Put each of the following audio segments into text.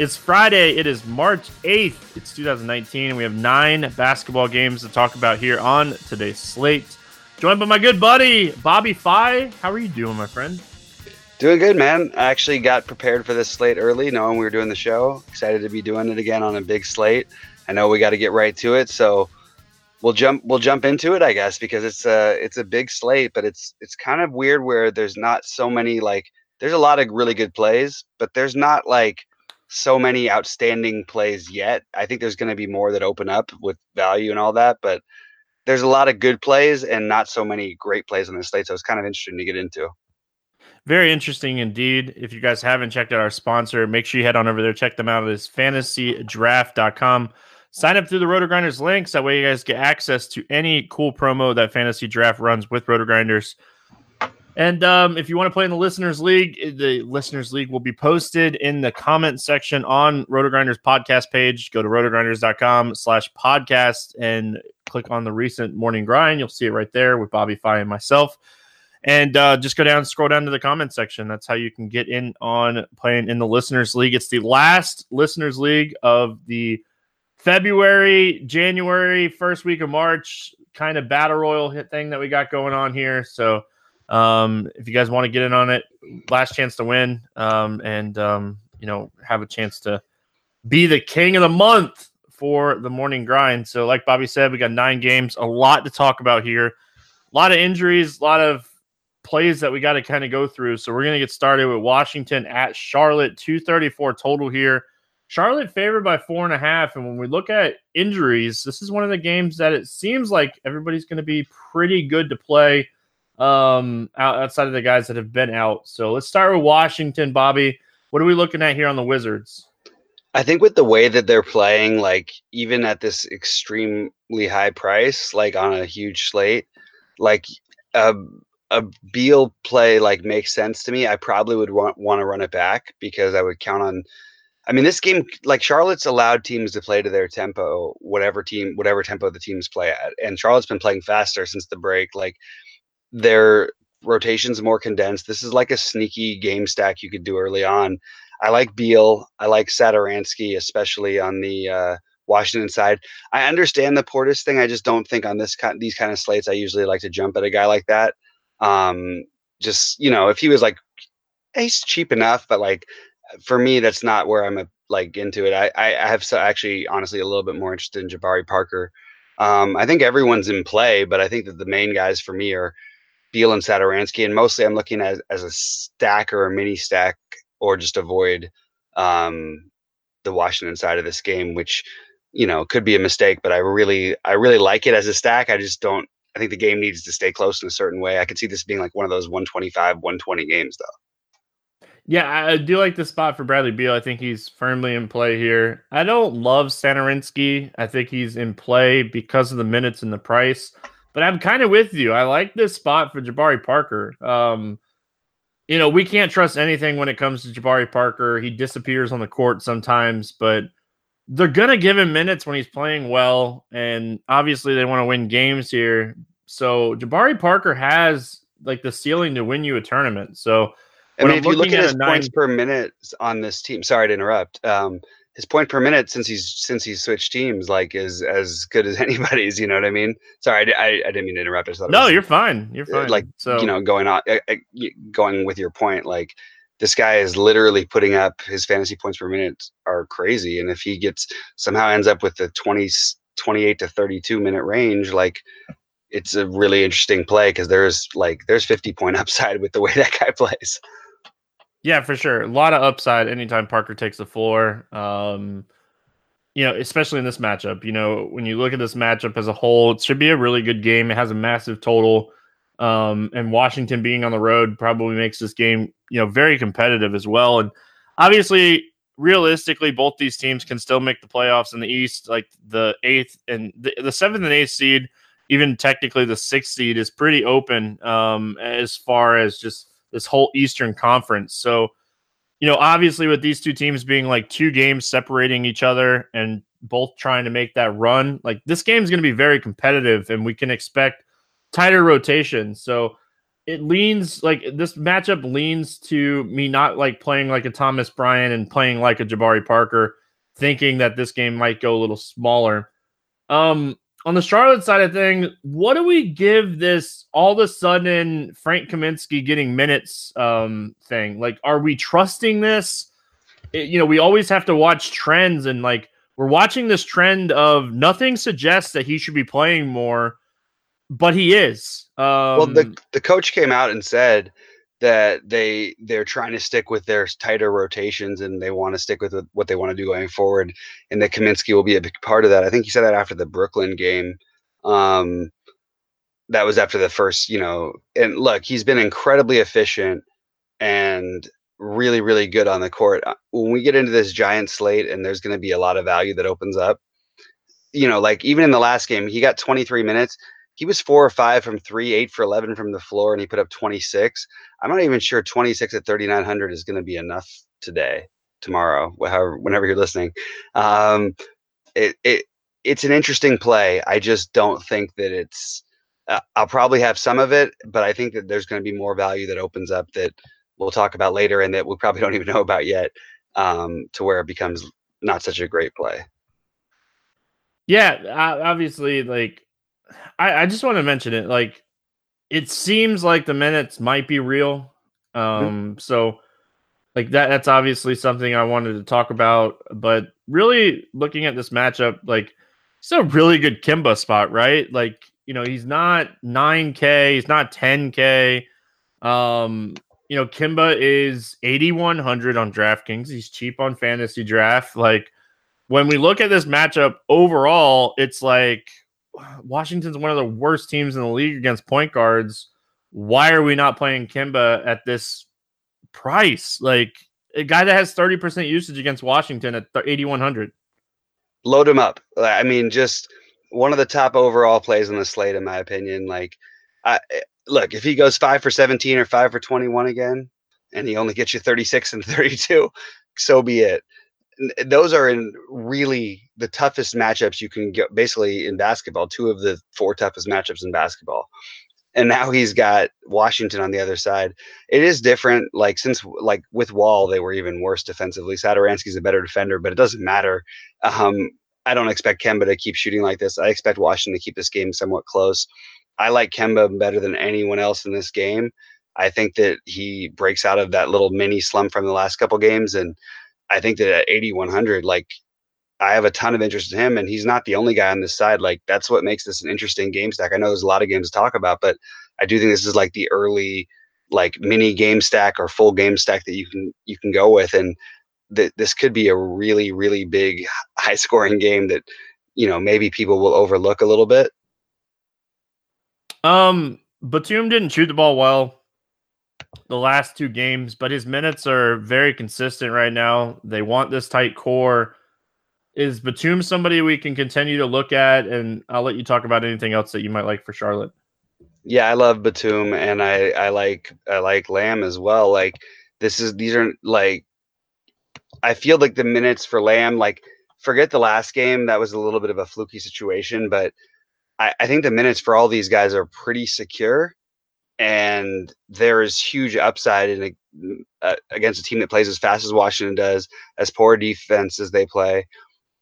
It's Friday. It is March 8th. It's 2019, and we have nine basketball games to talk about here on today's slate. Joined by my good buddy, Bobby Fi. How are you doing, my friend? Doing good, man. I actually got prepared for this slate early, knowing we were doing the show. Excited to be doing it again on a big slate. I know we got to get right to it, so we'll jump we'll jump into it, I guess, because it's a it's a big slate, but it's it's kind of weird where there's not so many like there's a lot of really good plays, but there's not like so many outstanding plays yet. I think there's going to be more that open up with value and all that, but there's a lot of good plays and not so many great plays on the slate. So it's kind of interesting to get into. Very interesting indeed. If you guys haven't checked out our sponsor, make sure you head on over there, check them out. It's fantasydraft.com. Sign up through the Roto Grinders links. That way, you guys get access to any cool promo that Fantasy Draft runs with Roto Grinders. And um, if you want to play in the Listeners League, eh, the Listeners League will be posted in the comment section on RotoGrinders podcast page. Go to rotogrinders.com slash podcast and click on the recent morning grind. You'll see it right there with Bobby Fi and myself. And uh, just go down, scroll down to the comment section. That's how you can get in on playing in the Listeners League. It's the last Listeners League of the February, January, first week of March kind of battle royal hit thing that we got going on here. So um, if you guys want to get in on it, last chance to win, um, and um, you know have a chance to be the king of the month for the morning grind. So, like Bobby said, we got nine games, a lot to talk about here, a lot of injuries, a lot of plays that we got to kind of go through. So we're gonna get started with Washington at Charlotte, two thirty four total here. Charlotte favored by four and a half. And when we look at injuries, this is one of the games that it seems like everybody's going to be pretty good to play um, outside of the guys that have been out. So let's start with Washington, Bobby. What are we looking at here on the Wizards? I think with the way that they're playing, like even at this extremely high price, like on a huge slate, like a a Beal play like makes sense to me. I probably would want want to run it back because I would count on I mean, this game, like Charlotte's allowed teams to play to their tempo, whatever team, whatever tempo the teams play at. And Charlotte's been playing faster since the break. Like their rotations more condensed. This is like a sneaky game stack you could do early on. I like Beal. I like Satoransky, especially on the uh, Washington side. I understand the Portis thing. I just don't think on this kind, these kind of slates, I usually like to jump at a guy like that. Um, just you know, if he was like, he's cheap enough, but like for me, that's not where I'm a, like into it. I, I have so actually honestly a little bit more interested in Jabari Parker. Um, I think everyone's in play, but I think that the main guys for me are Beal and Satoransky, and mostly I'm looking at as a stack or a mini stack, or just avoid um, the Washington side of this game, which you know could be a mistake. But I really, I really like it as a stack. I just don't. I think the game needs to stay close in a certain way. I could see this being like one of those 125, 120 games, though. Yeah, I do like the spot for Bradley Beal. I think he's firmly in play here. I don't love Satoransky. I think he's in play because of the minutes and the price. But I'm kind of with you. I like this spot for Jabari Parker. Um, you know, we can't trust anything when it comes to Jabari Parker. He disappears on the court sometimes, but they're gonna give him minutes when he's playing well, and obviously they want to win games here. So Jabari Parker has like the ceiling to win you a tournament. So I mean, if you look at, at his nine... points per minute on this team, sorry to interrupt. Um, his point per minute since he's since he's switched teams like is as good as anybody's. You know what I mean? Sorry, I, I, I didn't mean to interrupt. I no, was, you're fine. You're uh, fine. Like so, you know, going on, uh, uh going with your point, like this guy is literally putting up his fantasy points per minute are crazy, and if he gets somehow ends up with the 20, 28 to thirty two minute range, like it's a really interesting play because there's like there's 50 point upside with the way that guy plays. Yeah, for sure. A lot of upside anytime Parker takes the floor. Um, you know, especially in this matchup. You know, when you look at this matchup as a whole, it should be a really good game. It has a massive total. Um, and Washington being on the road probably makes this game, you know, very competitive as well. And obviously, realistically, both these teams can still make the playoffs in the East. Like the eighth and the, the seventh and eighth seed, even technically the sixth seed, is pretty open um, as far as just this whole Eastern Conference. So, you know, obviously with these two teams being like two games separating each other and both trying to make that run, like this game is going to be very competitive and we can expect tighter rotation. So, it leans like this matchup leans to me not like playing like a Thomas Bryant and playing like a Jabari Parker, thinking that this game might go a little smaller. Um, on the Charlotte side of things, what do we give this all of a sudden Frank Kaminsky getting minutes um, thing? Like, are we trusting this? It, you know, we always have to watch trends, and like we're watching this trend of nothing suggests that he should be playing more, but he is. Um, well, the the coach came out and said that they they're trying to stick with their tighter rotations and they want to stick with what they want to do going forward and that Kaminsky will be a big part of that. I think he said that after the Brooklyn game. Um, that was after the first, you know, and look, he's been incredibly efficient and really, really good on the court. Uh, when we get into this giant slate and there's going to be a lot of value that opens up, you know, like even in the last game, he got 23 minutes he was four or five from three, eight for 11 from the floor, and he put up 26. I'm not even sure 26 at 3,900 is going to be enough today, tomorrow, however, whenever you're listening. Um, it, it, it's an interesting play. I just don't think that it's, uh, I'll probably have some of it, but I think that there's going to be more value that opens up that we'll talk about later and that we probably don't even know about yet um, to where it becomes not such a great play. Yeah, obviously, like I, I just want to mention it. Like, it seems like the minutes might be real. Mm-hmm. Um, mm-hmm. so like that that's obviously something I wanted to talk about. But really looking at this matchup, like it's a really good Kemba spot, right? Like, you know, he's not 9K, he's not 10K. Um, you know, Kemba is 8,100 on DraftKings. He's cheap on fantasy draft. Like, when we look at this matchup overall, it's like Washington's one of the worst teams in the league against point guards. Why are we not playing Kemba at this price? Like a guy that has 30% usage against Washington at 8,100. Load him up. I mean, just one of the top overall plays on the slate, in my opinion. Like, I, look, if he goes five for 17 or five for 21 again, and he only gets you 36 and 32, so be it. Those are in really the toughest matchups you can get basically in basketball two of the four toughest matchups in basketball. And now he's got washington on the other side. It is different like since like with wall they were even worse defensively. Satoransky's a better defender but it doesn't matter. Um, i don't expect kemba to keep shooting like this. I expect washington to keep this game somewhat close. I like kemba better than anyone else in this game. I think that he breaks out of that little mini slump from the last couple games and I think that at 8100, like I have a ton of interest in him, and he's not the only guy on this side. Like that's what makes this an interesting game stack. I know there's a lot of games to talk about, but I do think this is like the early, like mini game stack or full game stack that you can you can go with, and that this could be a really really big high scoring game that you know maybe people will overlook a little bit. Um, Batum didn't shoot the ball well the last two games, but his minutes are very consistent right now. They want this tight core. Is Batum somebody we can continue to look at? And I'll let you talk about anything else that you might like for Charlotte. Yeah, I love Batum and I, I like I like Lamb as well. Like this is these are like I feel like the minutes for Lamb, like forget the last game, that was a little bit of a fluky situation, but I, I think the minutes for all these guys are pretty secure and there is huge upside in a, uh, against a team that plays as fast as Washington does, as poor defense as they play,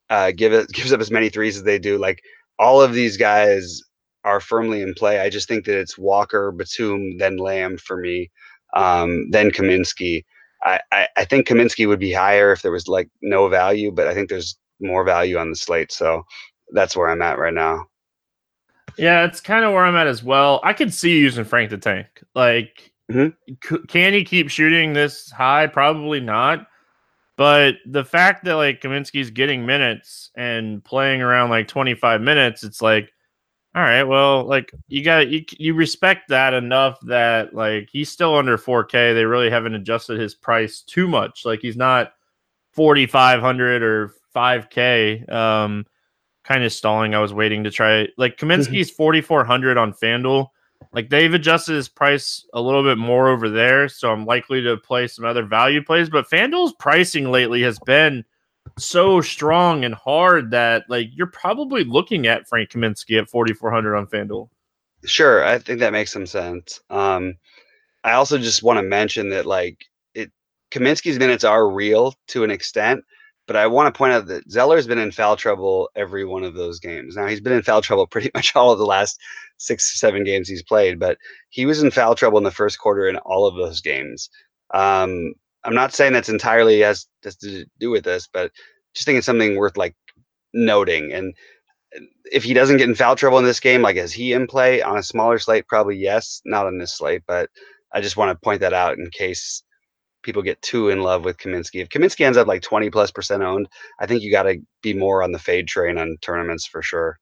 uh, give it gives up as many threes as they do. Like all of these guys are firmly in play. I just think that it's Walker, Batum, then Lamb for me, um, then Kaminsky. I, I, I think Kaminsky would be higher if there was like no value, but I think there's more value on the slate. So that's where I'm at right now. Yeah, it's kind of where I'm at as well. I could see using Frank the Tank. Like, mm-hmm. c- can he keep shooting this high? Probably not. But the fact that like Kaminsky's getting minutes and playing around like 25 minutes, it's like, all right, well, like you got you you respect that enough that like he's still under 4K. They really haven't adjusted his price too much. Like he's not 4,500 or 5K. Um, kind of stalling. I was waiting to try like Kaminsky's 4400 on FanDuel. Like they've adjusted his price a little bit more over there, so I'm likely to play some other value plays. But FanDuel's pricing lately has been so strong and hard that like you're probably looking at Frank Kaminsky at 4400 on FanDuel. Sure, I think that makes some sense. Um, I also just want to mention that like it Kaminsky's minutes are real to an extent, but I want to point out that Zeller's been in foul trouble every one of those games. Now he's been in foul trouble pretty much all of the last six or seven games he's played, but he was in foul trouble in the first quarter in all of those games. Um, I'm not saying that's entirely has, has to do with this, but just think it's something worth like noting. And if he doesn't get in foul trouble in this game, like is he in play on a smaller slate? Probably yes, not on this slate, but I just want to point that out in case people get too in love with Kaminsky. If Kaminsky ends up like 20 plus percent owned, I think you got to be more on the fade train on tournaments for sure.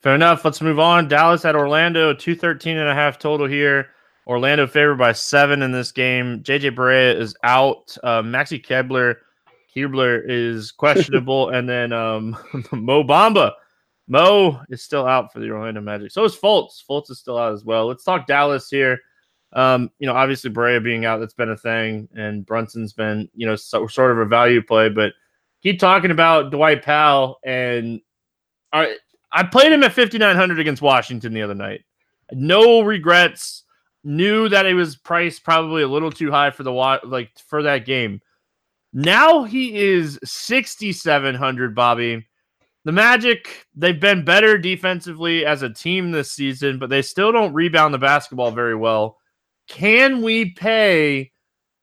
Fair enough. Let's move on. Dallas at Orlando, 213 and a half total here. Orlando favored by seven in this game. JJ Barea is out. Uh, Maxi Kleber, Kleber is questionable. and then um, Mo Bamba. Mo is still out for the Orlando Magic. So is Fultz. Fultz is still out as well. Let's talk Dallas here. Um, you know, obviously Barea being out, that's been a thing, and Brunson's been, you know, so, sort of a value play. But keep talking about Dwight Powell, and I, I played him at 5,900 against Washington the other night. No regrets. Knew that it was priced probably a little too high for the like for that game. Now he is 6,700, Bobby. The Magic, they've been better defensively as a team this season, but they still don't rebound the basketball very well. Can we pay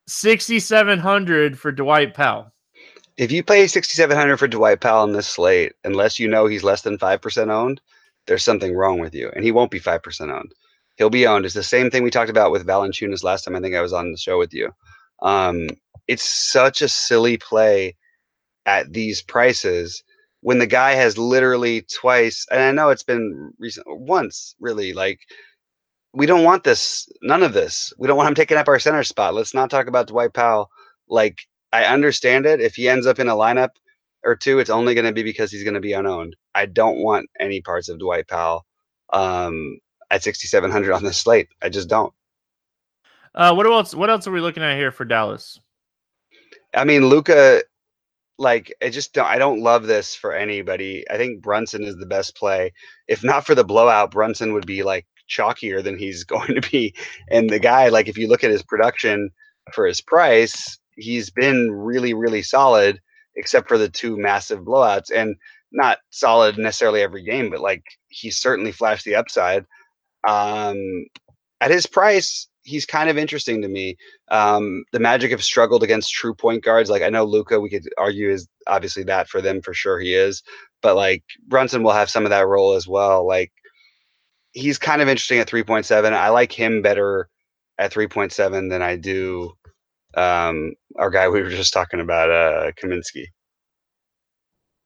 6700 for Dwight Powell? If you pay 6700 for Dwight Powell on this slate, unless you know he's less than 5% owned, there's something wrong with you. And he won't be 5% owned. He'll be owned. It's the same thing we talked about with Valanciunas last time I think I was on the show with you. Um, it's such a silly play at these prices when the guy has literally twice, and I know it's been recent, once really, like we don't want this. None of this. We don't want him taking up our center spot. Let's not talk about Dwight Powell. Like I understand it. If he ends up in a lineup or two, it's only going to be because he's going to be unowned. I don't want any parts of Dwight Powell um, at 6,700 on this slate. I just don't. Uh, what else? What else are we looking at here for Dallas? I mean, Luka. like I just don't I don't love this for anybody. I think Brunson is the best play. If not for the blowout, Brunson would be like chalkier than he's going to be. And the guy, like if you look at his production for his price, he's been really, really solid, except for the two massive blowouts. And not solid necessarily every game, but like he's certainly flashed the upside. Um, at his price, he's kind of interesting to me. Um, the Magic have struggled against true point guards. Like I know Luka, we could argue is obviously that for them for sure he is, but like Brunson will have some of that role as well. Like he's kind of interesting at 3.7. I like him better at 3.7 than I do um, our guy we were just talking about, uh, Kaminsky.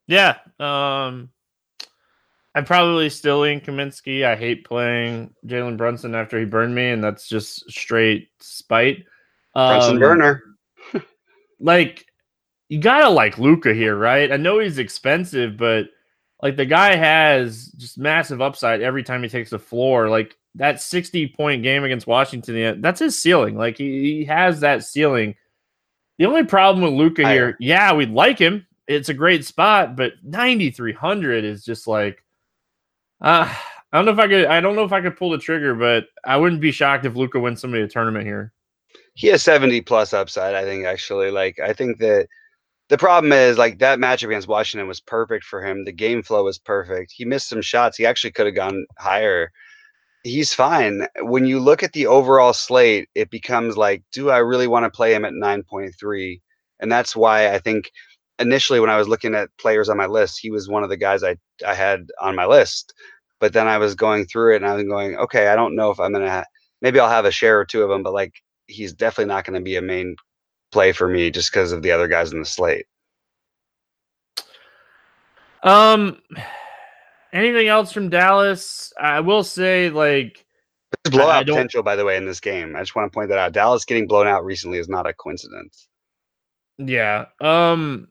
Yeah. Um, I'm probably still in Kaminsky. I hate playing Jalen Brunson after he burned me, and that's just straight spite. Brunson um, burner. like you gotta like Luka here, right? I know he's expensive, but like the guy has just massive upside every time he takes the floor. Like that 60 point game against Washington, that's his ceiling. Like he, he has that ceiling. The only problem with Luka here, yeah, we'd like him. It's a great spot, but 9,300 is just like uh, I don't know if I could. I don't know if I could pull the trigger, but I wouldn't be shocked if Luka wins somebody a tournament here. He has seventy plus upside. I think actually, like I think that the problem is like that matchup against Washington was perfect for him. The game flow was perfect. He missed some shots. He actually could have gone higher. He's fine. When you look at the overall slate, it becomes like, do I really want to play him at nine point three? And that's why I think initially when I was looking at players on my list, he was one of the guys I I had on my list. But then I was going through it and I was going, okay, I don't know if I'm gonna. Ha- maybe I'll have a share or two of them, but like he's definitely not going to be a main play for me just because of the other guys in the slate. Um, anything else from Dallas? I will say, like, there's blowout potential, by the way, in this game. I just want to point that out. Dallas getting blown out recently is not a coincidence. Yeah. Um,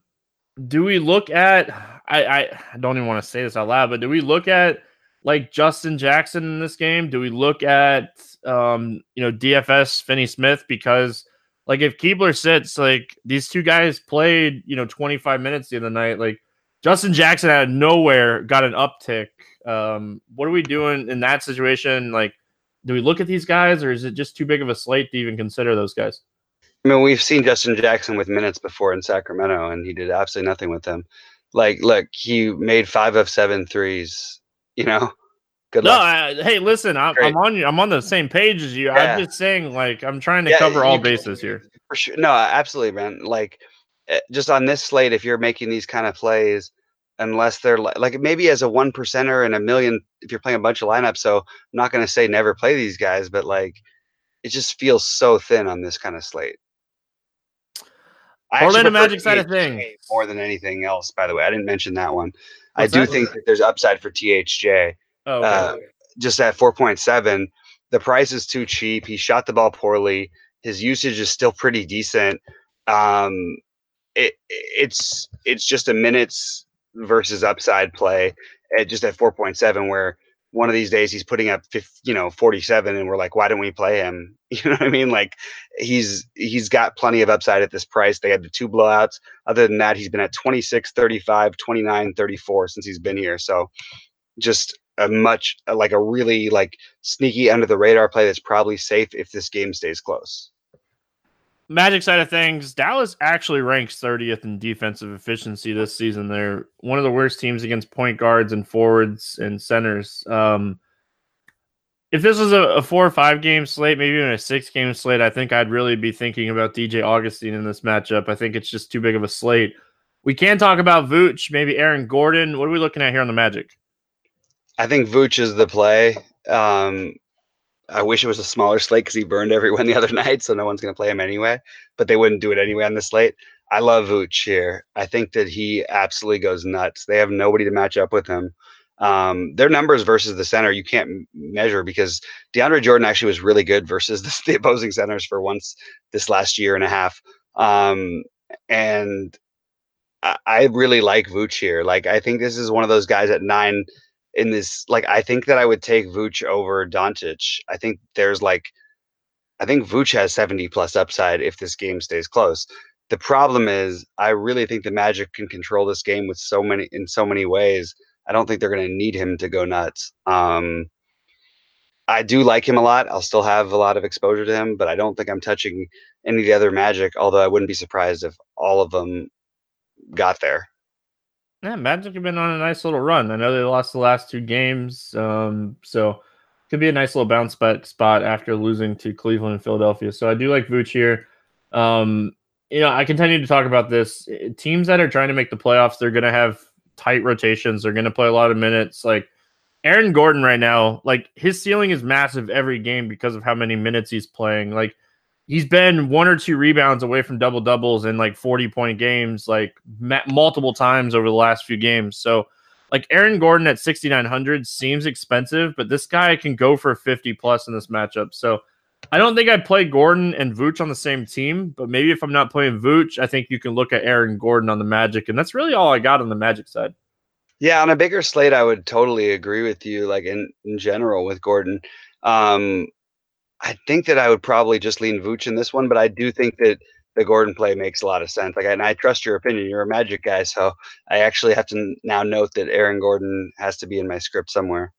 do we look at? I I don't even want to say this out loud, but do we look at like Justin Jackson in this game? Do we look at um, you know DFS Finney Smith because like if Kleber sits, like these two guys played you know 25 minutes the other night, like Justin Jackson out of nowhere got an uptick. Um, what are we doing in that situation? Like, do we look at these guys, or is it just too big of a slate to even consider those guys? I mean, we've seen Justin Jackson with minutes before in Sacramento, and he did absolutely nothing with them. Like, look, he made five of seven threes you know. Good no, I, hey, listen, I'm, I'm, on I'm on the same page as you. Yeah. I'm just saying, like, I'm trying to yeah, cover all bases here. For sure, no, absolutely, man. Like, eh, just on this slate, if you're making these kind of plays, unless they're like, like maybe as a one percenter and a million, if you're playing a bunch of lineups. So I'm not going to say never play these guys, but like, it just feels so thin on this kind of slate. Orlando Magic side of things more than anything else. By the way, I didn't mention that one. What's I do that? think that there's upside for THJ. Oh, okay. uh, just at 4.7, the price is too cheap. He shot the ball poorly. His usage is still pretty decent. Um, it it's it's just a minutes versus upside play at just at 4.7 where one of these days he's putting up 50, you know 47 and we're like why don't we play him you know what i mean like he's he's got plenty of upside at this price they had the two blowouts other than that he's been at 26 35 29 34 since he's been here so just a much like a really like sneaky under the radar play that's probably safe if this game stays close Magic side of things, Dallas actually ranks 30th in defensive efficiency this season. They're one of the worst teams against point guards and forwards and centers. Um, if this was a, a, four or five game slate, maybe even a six game slate, I think I'd really be thinking about DJ Augustin in this matchup. I think it's just too big of a slate. We can talk about Vooch, maybe Aaron Gordon. What are we looking at here on the Magic? I think Vooch is the play. Um, I wish it was a smaller slate because he burned everyone the other night, so no one's going to play him anyway. But they wouldn't do it anyway on the slate. I love Vooch here. I think that he absolutely goes nuts. They have nobody to match up with him. Um, their numbers versus the center you can't measure because DeAndre Jordan actually was really good versus the, the opposing centers for once this last year and a half. Um, and I, I really like Vooch here. Like I think this is one of those guys at nine in this like I think that I would take Vooch over Doncic. I think there's like I think Vooch has 70 plus upside if this game stays close. The problem is, I really think the Magic can control this game with so many in so many ways. I don't think they're going to need him to go nuts. Um, I do like him a lot. I'll still have a lot of exposure to him, but I don't think I'm touching any of the other Magic. Although I wouldn't be surprised if all of them got there. Yeah, Magic have been on a nice little run. I know they lost the last two games, um, so could be a nice little bounce back spot after losing to Cleveland and Philadelphia. So I do like Vooch here. Um, you know, I continue to talk about this. Teams that are trying to make the playoffs, they're going to have tight rotations. They're going to play a lot of minutes. Like Aaron Gordon right now, like his ceiling is massive every game because of how many minutes he's playing. Like he's been one or two rebounds away from double doubles in like 40 point games, like multiple times over the last few games. So, like Aaron Gordon at 6,900 seems expensive, but this guy can go for 50 plus in this matchup. So, I don't think I'd play Gordon and Vooch on the same team, but maybe if I'm not playing Vooch, I think you can look at Aaron Gordon on the Magic, and that's really all I got on the Magic side. Yeah, on a bigger slate, I would totally agree with you. Like in in general with Gordon, um, I think that I would probably just lean Vooch in this one, but I do think that the Gordon play makes a lot of sense. Like, and I trust your opinion. You're a Magic guy, so I actually have to now note that Aaron Gordon has to be in my script somewhere.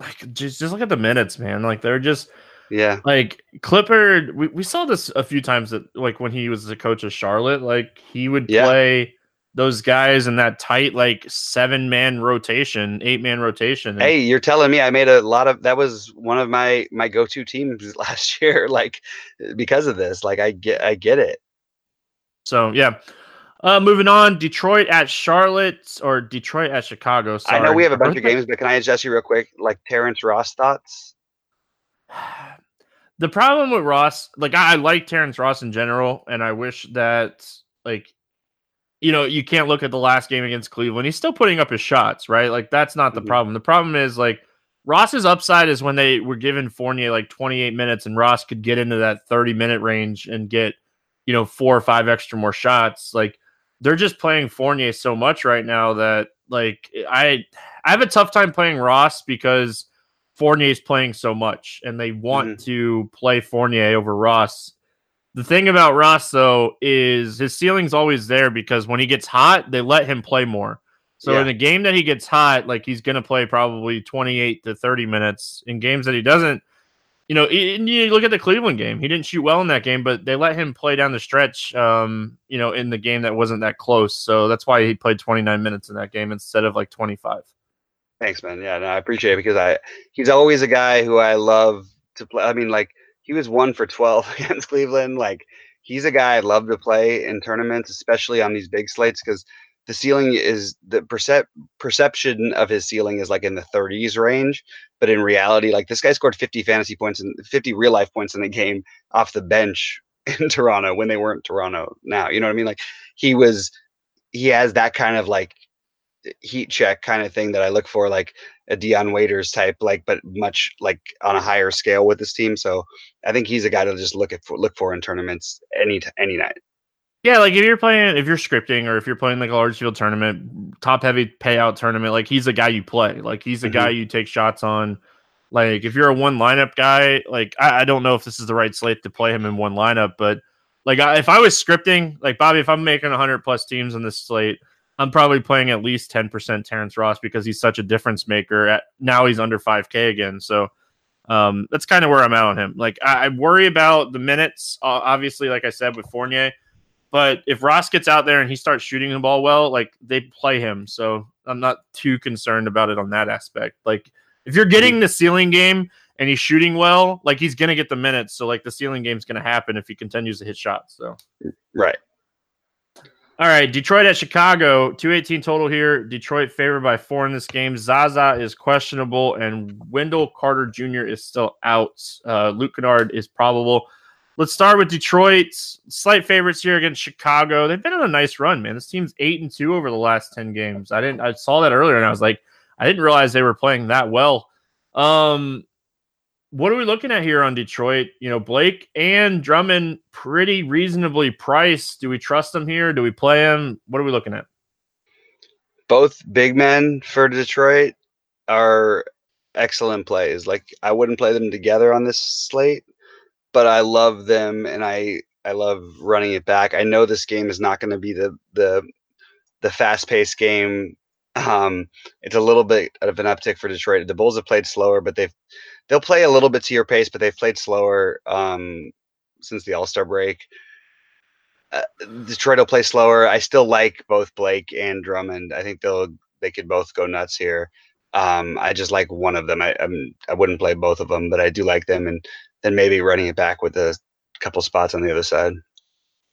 Like, just just look at the minutes, man. Like, they're just yeah. Like Clifford, we, we saw this a few times that like when he was the coach of Charlotte, like he would yeah. play those guys in that tight like seven man rotation, eight man rotation. Hey, you're telling me I made a lot of that was one of my my go to teams last year, like because of this. Like I get I get it. So yeah. Uh, moving on, Detroit at Charlotte or Detroit at Chicago. Sorry. I know we have a bunch of games, but can I adjust you real quick? Like Terrence Ross thoughts? The problem with Ross, like I, I like Terrence Ross in general, and I wish that like you know, you can't look at the last game against Cleveland. He's still putting up his shots, right? Like that's not the mm-hmm. problem. The problem is like Ross's upside is when they were given Fournier like 28 minutes and Ross could get into that 30 minute range and get, you know, four or five extra more shots. Like they're just playing Fournier so much right now that like I I have a tough time playing Ross because Fournier is playing so much and they want mm-hmm. to play Fournier over Ross the thing about Ross though is his ceiling's always there because when he gets hot, they let him play more. So yeah. in a game that he gets hot, like he's going to play probably 28 to 30 minutes. In games that he doesn't, you know, you look at the Cleveland game. He didn't shoot well in that game, but they let him play down the stretch. Um, you know, in the game that wasn't that close. So that's why he played 29 minutes in that game instead of like 25. Thanks, man. Yeah, no, I appreciate it because I he's always a guy who I love to play. I mean, like he was one for 12 against Cleveland. Like he's a guy I'd love to play in tournaments, especially on these big slates, because the ceiling is the percep- perception of his ceiling is like in the 30s range. But in reality, like this guy scored 50 fantasy points and 50 real life points in the game off the bench in Toronto when they weren't Toronto now. You know what I mean? Like he was, he has that kind of like heat check kind of thing that I look for. Like a Dion Waiters type, like but much like on a higher scale with this team. So I think he's a guy to just look at for, look for in tournaments any any night. Yeah, like if you're playing, if you're scripting, or if you're playing like a large field tournament, top heavy payout tournament, like he's a guy you play. Like he's the mm-hmm. guy you take shots on. Like if you're a one lineup guy, like I, I, don't know if this is the right slate to play him in one lineup, but like I, if I was scripting, like Bobby, if I'm making 100 plus teams on this slate, I'm probably playing at least 10% Terrence Ross because he's such a difference maker. At, now he's under 5K again. So um, that's kind of where I'm at on him. Like, I, I worry about the minutes, obviously, like I said, with Fournier. But if Ross gets out there and he starts shooting the ball well, like they play him. So I'm not too concerned about it on that aspect. Like, if you're getting the ceiling game and he's shooting well, like he's going to get the minutes. So, like, the ceiling game's going to happen if he continues to hit shots. So, right. All right, Detroit at Chicago, 218 total here. Detroit favored by four in this game. Zaza is questionable, and Wendell Carter Jr. is still out. Uh, Luke Kennard is probable. Let's start with Detroit. Slight favorites here against Chicago. They've been on a nice run, man. This team's eight and two over the last 10 games. I didn't I saw that earlier and I was like, I didn't realize they were playing that well. Um, what are we looking at here on Detroit? You know, Blake and Drummond pretty reasonably priced. Do we trust them here? Do we play them? What are we looking at? Both big men for Detroit are excellent plays. Like I wouldn't play them together on this slate, but I love them and I I love running it back. I know this game is not going to be the the the fast paced game. Um, it's a little bit of an uptick for Detroit. The Bulls have played slower, but they've they'll play a little bit to your pace, but they've played slower um, since the All Star break. Uh, Detroit will play slower. I still like both Blake and Drummond. I think they'll they could both go nuts here. Um, I just like one of them. I I'm, I wouldn't play both of them, but I do like them, and then maybe running it back with a couple spots on the other side.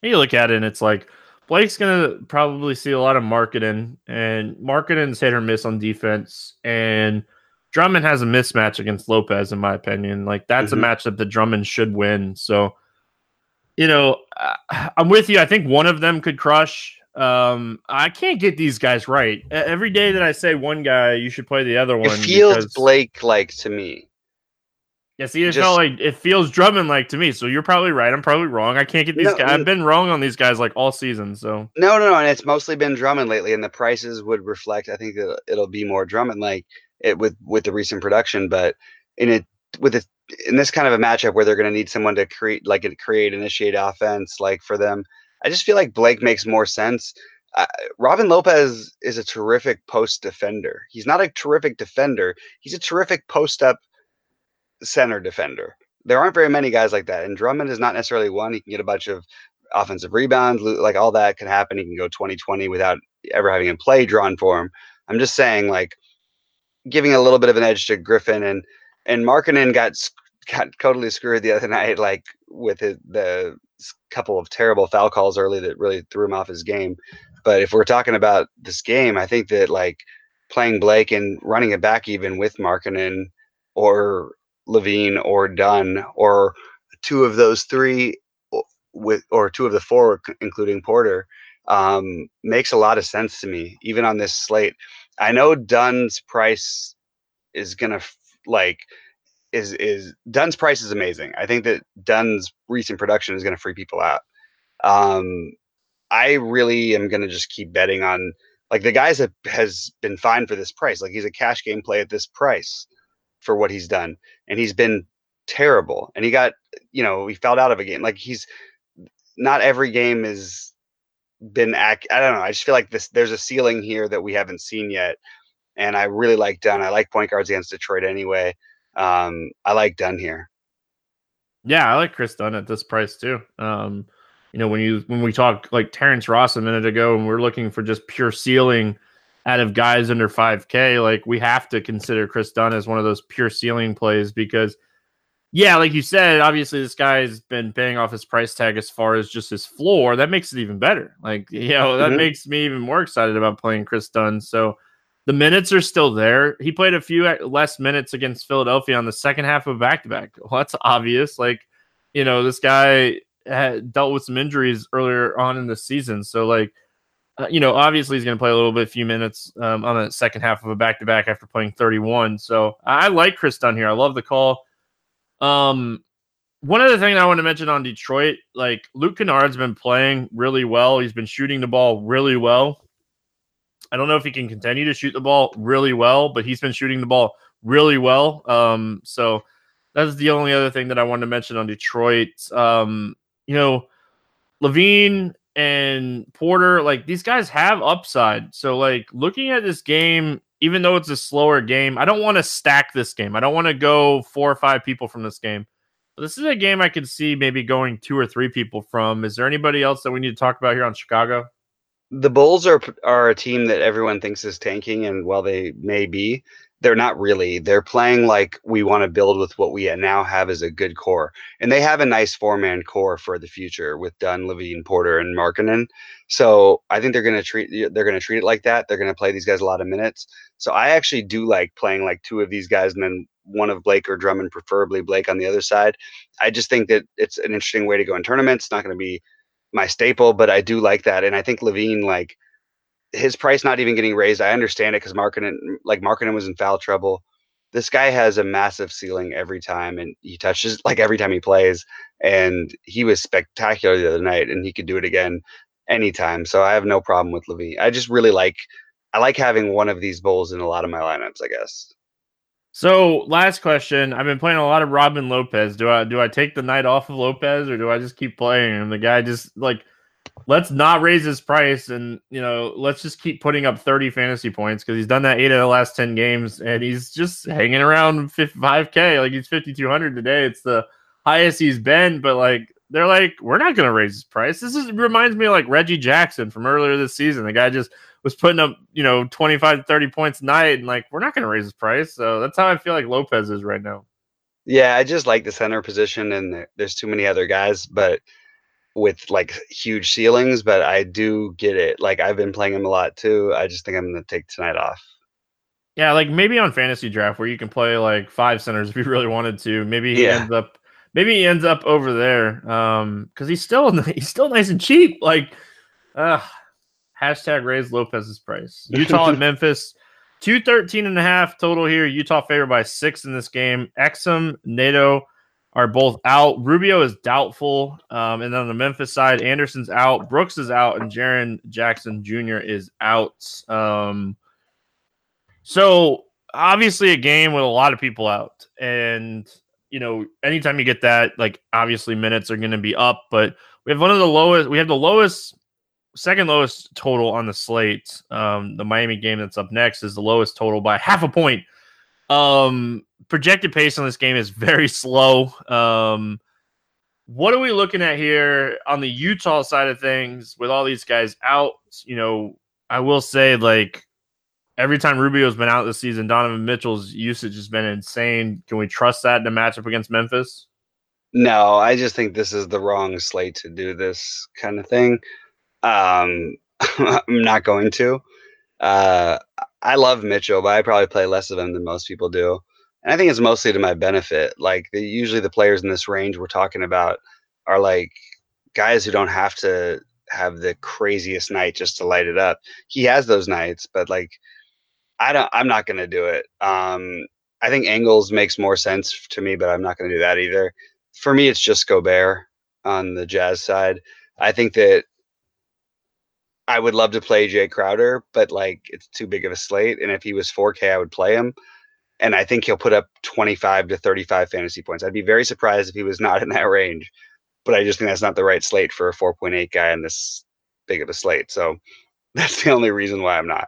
You look at it, and it's like Blake's gonna probably see a lot of marketing, and Markkanen's hit or miss on defense, and Drummond has a mismatch against Lopez, in my opinion. Like that's mm-hmm. a matchup that the Drummond should win. So, you know, I'm with you. I think one of them could crush. Um, I can't get these guys right. Every day that I say one guy, you should play the other one. It feels because... Blake like to me. Yeah, see, it felt like it feels Drummond like to me. So you're probably right. I'm probably wrong. I can't get these no, guys. I've been wrong on these guys like all season. So no, no, no, and it's mostly been Drummond lately, and the prices would reflect. I think that it'll be more Drummond like it with with the recent production, but in it with it in this kind of a matchup where they're going to need someone to create like create initiate offense like for them I just feel like Blake makes more sense. Uh, Robin Lopez is a terrific post defender. He's not a terrific defender. He's a terrific post up center defender. There aren't very many guys like that. And Drummond is not necessarily one. He can get a bunch of offensive rebounds, like all that can happen. He can go 20 20 without ever having a play drawn for him. I'm just saying, like, giving a little bit of an edge to Griffin and and Markkanen got got totally screwed the other night, like with his, the couple of terrible foul calls early that really threw him off his game. But if we're talking about this game, I think that like playing Blake and running it back even with Markkanen or LaVine or Dunn or two of those three with or two of the four including Porter um, makes a lot of sense to me even on this slate. I know Dunn's price is gonna like is is Dunn's price is amazing. I think that Dunn's recent production is to free people out. Um, I really am to just keep betting on like the guys that has been fine for this price. Like he's a cash game play at this price for what he's done, and he's been terrible. And he got you know he fell out of a game. Like he's not every game has been ac- I don't know. I just feel like this there's a ceiling here that we haven't seen yet. And I really like Dunn. I like point guards against Detroit anyway um, I like Dunn here. Yeah, I like Chris Dunn at this price too. Um, you know, when you when we talked like Terrence Ross a minute ago, and we're looking for just pure ceiling out of guys under 5K, like we have to consider Chris Dunn as one of those pure ceiling plays because, yeah, like you said, obviously this guy's been paying off his price tag as far as just his floor. That makes it even better. Like, you know, that mm-hmm. makes me even more excited about playing Chris Dunn. So, the minutes are still there. He played a few less minutes against Philadelphia on the second half of back to back. Well, that's obvious. Like, you know, this guy had dealt with some injuries earlier on in the season. So, like, uh, you know, obviously he's going to play a little bit, a few minutes um, on the second half of a back to back after playing 31. So I like Chris Dunn here. I love the call. Um, one other thing I want to mention on Detroit, like Luke Kennard's been playing really well. He's been shooting the ball really well. I don't know if he can continue to shoot the ball really well, but he's been shooting the ball really well. Um, so that's the only other thing that I wanted to mention on Detroit. Um, you know, LaVine and Porter, like these guys have upside. So, like looking at this game, even though it's a slower game, I don't want to stack this game. I don't want to go four or five people from this game. But this is a game I could see maybe going two or three people from. Is there anybody else that we need to talk about here on Chicago? the Bulls are are a team that everyone thinks is tanking, and while they may be, they're not really. They're playing like we want to build with what we now have as a good core, and they have a nice four man core for the future with Dunn, LaVine, Porter, and Markkanen. So I think they're going to treat they're going to treat it like that. They're going to play these guys a lot of minutes. So I actually do like playing like two of these guys and then one of Blake or Drummond, preferably Blake on the other side. I just think that it's an interesting way to go in tournaments. It's not going to be my staple, but I do like that. And I think LaVine like his price not even getting raised, I understand it because Markkanen, like Markkanen was in foul trouble. This guy has a massive ceiling every time, and he touches like every time he plays. And he was spectacular the other night, and he could do it again anytime. So I have no problem with LaVine. I just really like, I like having one of these Bulls in a lot of my lineups. I guess. So last question. I've been playing a lot of Robin Lopez. Do I do I take the night off of Lopez or do I just keep playing him? The guy just like let's not raise his price and you know let's just keep putting up 30 fantasy points because he's done that eight of the last 10 games and he's just hanging around 5k like he's 5200 today. It's the highest he's been but like they're like we're not going to raise his price. This is reminds me of like reggie jackson from earlier this season. The guy just was putting up you know 25 30 points a night and like we're not going to raise his price. So that's how i feel like lopez is right now. Yeah i just like the center position and there's too many other guys but with like huge ceilings, but I do get it. Like I've been playing him a lot too. I just think I'm gonna take tonight off. Yeah, like maybe on fantasy draft where you can play like five centers if you really wanted to. Maybe he yeah. ends up maybe he ends up over there. Um because he's still he's still nice and cheap. Like uh hashtag raise Lopez's price. Utah and Memphis. 213 and a half total here. Utah favored by six in this game. Exum, Neto, are both out. Rubio is doubtful. Um, and then on the Memphis side, Anderson's out, Brooks is out, and Jaren Jackson Jr. is out. Um, so obviously a game with a lot of people out. And, you know, anytime you get that, like obviously minutes are going to be up, but we have one of the lowest, we have the lowest, second lowest total on the slate. Um, the Miami game that's up next is the lowest total by half a point. Um, projected pace on this game is very slow. Um, what are we looking at here on the Utah side of things with all these guys out? You know, I will say, like, every time Rubio's been out this season, Donovan Mitchell's usage has been insane. Can we trust that in a matchup against Memphis? No, I just think this is the wrong slate to do this kind of thing. Um, I'm not going to. Uh, I love Mitchell, but I probably play less of him than most people do and I think it's mostly to my benefit. Like the, usually the players in this range we're talking about are like guys who don't have to have the craziest night just to light it up. He has those nights, but like I don't I'm not going to do it. Um I think Ingles makes more sense to me, but I'm not going to do that either. For me it's just Gobert on the Jazz side. I think that I would love to play Jae Crowder, but like it's too big of a slate and if he was 4K I would play him and I think he'll put up 25 to 35 fantasy points. I'd be very surprised if he was not in that range, but I just think that's not the right slate for a 4.8 guy in this big of a slate. So that's the only reason why I'm not.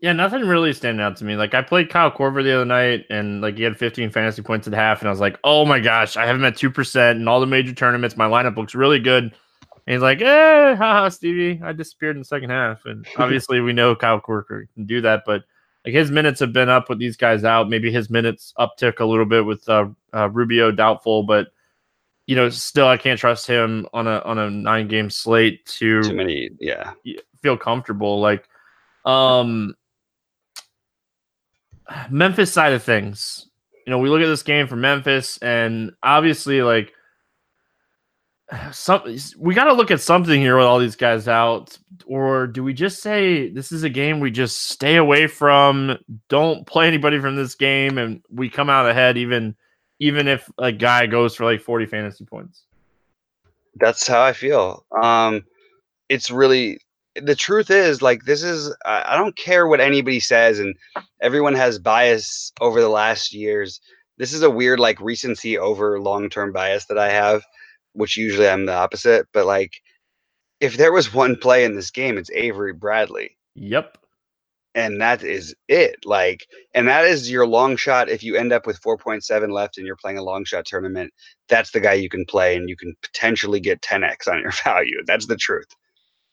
Yeah, nothing really standing out to me. Like I played Kyle Korver the other night, and like he had 15 fantasy points at half, and I was like, "Oh my gosh, I have him at two percent in all the major tournaments. My lineup looks really good." And he's like, "Eh, haha, Stevie, I disappeared in the second half." And obviously, we know Kyle Korver can do that, but like his minutes have been up with these guys out. Maybe his minutes uptick a little bit with uh, uh, Rubio doubtful, but you know, still I can't trust him on a on a nine game slate to too many. Yeah, feel comfortable. Like, um, Memphis side of things. You know, we look at this game for Memphis, and obviously, like some we got to look at something here with all these guys out. Or do we just say this is a game we just stay away from don't play anybody from this game and we come out ahead even even if a guy goes for like 40 fantasy points? That's how i feel. Um it's really the truth is like this is i don't care what anybody says and everyone has bias over the last years. This is a weird like recency over long-term bias that i have which usually I'm the opposite. But like, if there was one play in this game, it's Avery Bradley. Yep. And that is it. Like, and that is your long shot. If you end up with 4.7 left and you're playing a long shot tournament, that's the guy you can play and you can potentially get 10x on your value. That's the truth.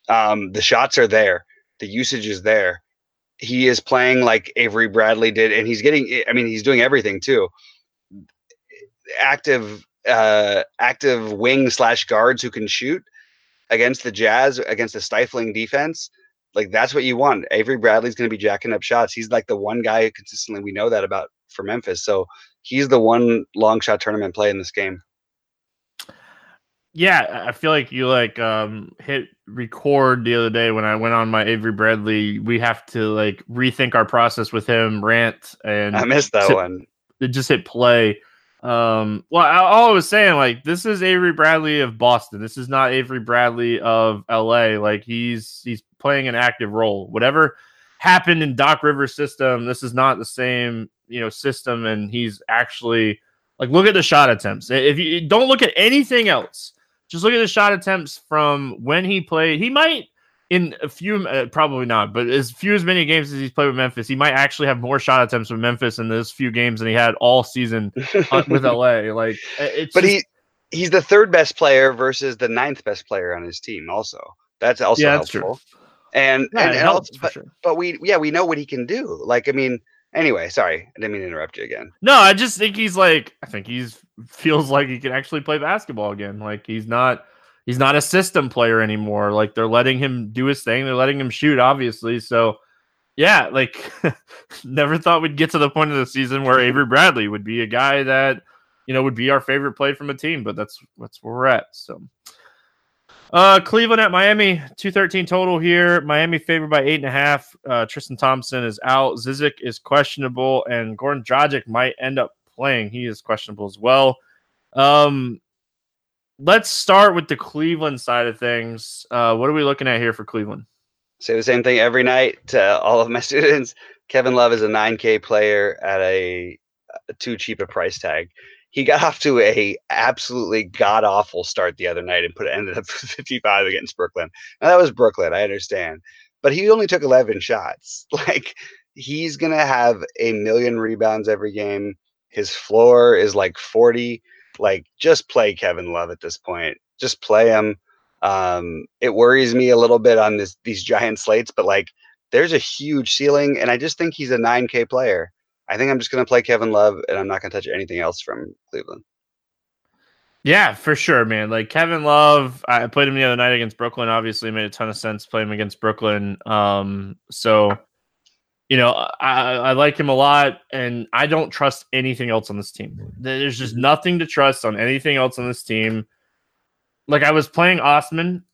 Um, the shots are there, the usage is there. He is playing like Avery Bradley did, and he's getting, I mean, he's doing everything too. Active uh, active wing slash guards who can shoot against the Jazz against a stifling defense. Like that's what you want. Avery Bradley's going to be jacking up shots. He's like the one guy consistently we know that about for Memphis. So he's the one long shot tournament play in this game. Yeah, I feel like you like um hit record the other day when I went on my Avery Bradley. We have to like rethink our process with him, rant, and I missed that one. It Just hit play um, well, all I was saying, like, this is Avery Bradley of Boston. This is not Avery Bradley of LA. Like, he's he's playing an active role. Whatever happened in Doc Rivers' system, this is not the same you know system, and he's actually like look at the shot attempts. If you don't look at anything else, just look at the shot attempts from when he played. He might in a few, uh, probably not, but as few as many games as he's played with Memphis, he might actually have more shot attempts with Memphis in those few games than he had all season with LA. Like, it's but just, he he's the third best player versus the ninth best player on his team. Also, that's also Yeah, that's helpful. true. And yeah, and, and helps also, but, sure. but we yeah we know what he can do. Like I mean, anyway, sorry, I didn't mean to interrupt you again. No, I just think he's like I think he's feels like he can actually play basketball again. Like he's not he's not a system player anymore. Like they're letting him do his thing. They're letting him shoot, obviously. So yeah, like never thought we'd get to the point of the season where Avery Bradley would be a guy that you know would be our favorite play from a team, but that's that's where we're at. So uh Cleveland at Miami, 213 total here. Miami favored by eight and a half. Uh Tristan Thompson is out, Zizic is questionable, and Goran Dragic might end up playing. He is questionable as well. Um let's start with the Cleveland side of things. Uh what are we looking at here for Cleveland? Say the same thing every night to all of my students. Kevin Love is a 9K player at a, a too cheap a price tag. He got off to a absolutely god awful start the other night and put ended up 55 against Brooklyn. Now that was Brooklyn, I understand, but he only took 11 shots. Like he's gonna have a million rebounds every game. His floor is like 40. Like just play Kevin Love at this point. Just play him. Um, it worries me a little bit on this these giant slates, but like there's a huge ceiling, and I just think he's a 9K player. I think I'm just gonna play Kevin Love, and I'm not gonna touch anything else from Cleveland. Yeah, for sure, man. Like Kevin Love, I played him the other night against Brooklyn. Obviously, made a ton of sense playing him against Brooklyn. Um, so you know, I, I like him a lot, and I don't trust anything else on this team. There's just mm-hmm. nothing to trust on anything else on this team. Like I was playing Osman,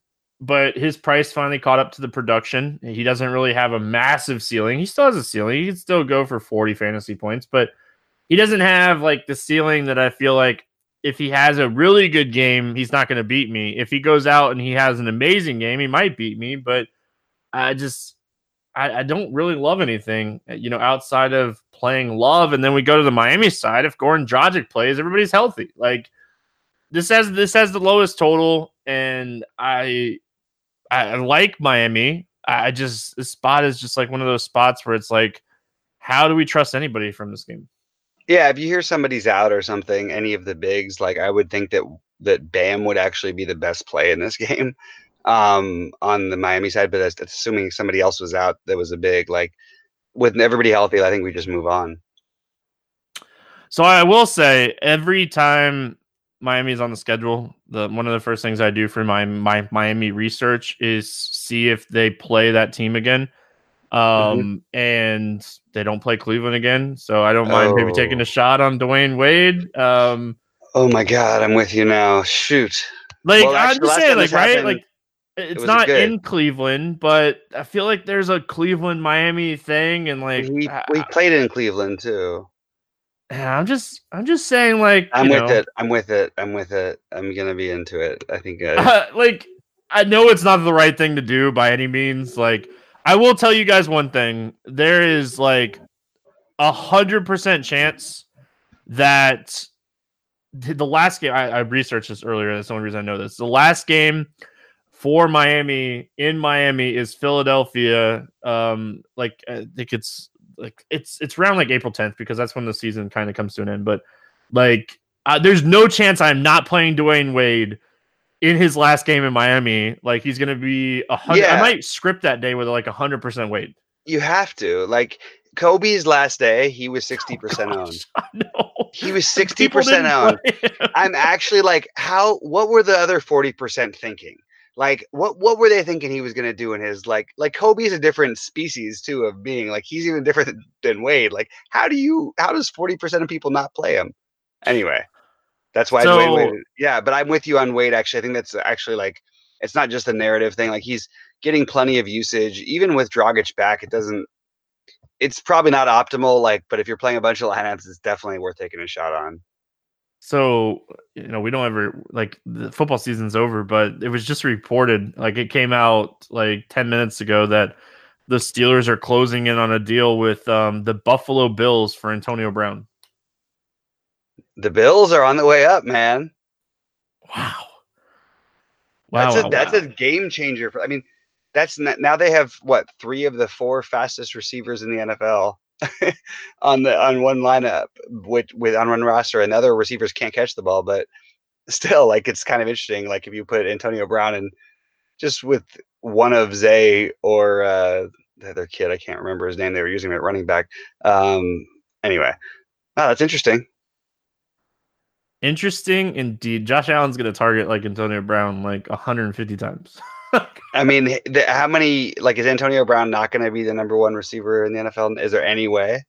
but his price finally caught up to the production. He doesn't really have a massive ceiling. He still has a ceiling. He can still go for 40 fantasy points, but he doesn't have like the ceiling that I feel like if he has a really good game, he's not going to beat me. If he goes out and he has an amazing game, he might beat me, but I just I, I don't really love anything, uh, you know, outside of playing love. And then we go to the Miami side. If Goran Dragic plays, everybody's healthy. Like this has this has the lowest total, and I I like Miami. I just this spot is just like one of those spots where it's like, how do we trust anybody from this game? Yeah, if you hear somebody's out or something, any of the bigs, like I would think that that Bam would actually be the best play in this game um, on the Miami side. But that's, that's assuming somebody else was out that was a big. Like with everybody healthy, I think we just move on. So I will say every time Miami's on the schedule, the one of the first things I do for my my Miami research is see if they play that team again. Um and they don't play Cleveland again. So I don't mind maybe taking Oh. a shot on Dwyane Wade. Um Oh my God, I'm with you now. Shoot. like Well, I'm just saying, like right, happened, like it's was not good. in Cleveland, but I feel like there's a Cleveland Miami thing, and like we, we played in Cleveland too. I'm just I'm just saying, like I'm with know, it. I'm with it. I'm with it. I'm gonna be into it. I think. Uh, uh, like I know it's not the right thing to do by any means. Like I will tell you guys one thing: there is like a hundred percent chance that the the last game I, I researched this earlier. That's the only reason I know this. The last game for Miami in Miami is Philadelphia. Um, like I think it's like it's it's around like April 10th because that's when the season kind of comes to an end. But like, uh, there's no chance I'm not playing Dwyane Wade in his last game in Miami. Like he's gonna be a hundred. Yeah. I might script that day with like a hundred percent Wade. you have to like Kobe's last day. He was sixty percent owned. I know. He was sixty percent owned. I'm actually like, how? What were the other forty percent thinking? Like, what what were they thinking he was gonna do in his like like Kobe's a different species too of being like he's even different than, than Wade. Like, how do you how does forty percent of people not play him? Anyway, that's why So- Dwyane Wade. Yeah, but I'm with you on Wade. Actually, I think that's actually like it's not just a narrative thing. Like he's getting plenty of usage, even with Dragic back. It doesn't. It's probably not optimal. Like, but if you're playing a bunch of lineups, it's definitely worth taking a shot on. So you know, we don't ever like the football season's over, but it was just reported, like it came out like ten minutes ago that the Steelers are closing in on a deal with um, the Buffalo Bills for Antonio Brown. The Bills are on the way up, man. Wow. Wow, that's a that's wow. a game changer. For, I mean, that's now they have what three of the four fastest receivers in the NFL on the on one lineup with with on one roster, and other receivers can't catch the ball. But still, like it's kind of interesting. Like if you put Antonio Brown and just with one of Zay or uh, the other kid, I can't remember his name. They were using him at running back. Um, anyway, oh, that's interesting. Interesting indeed. Josh Allen's going to target like Antonio Brown like 150 times. I mean, the, how many like is Antonio Brown not going to be the number one receiver in the NFL? Is there any way?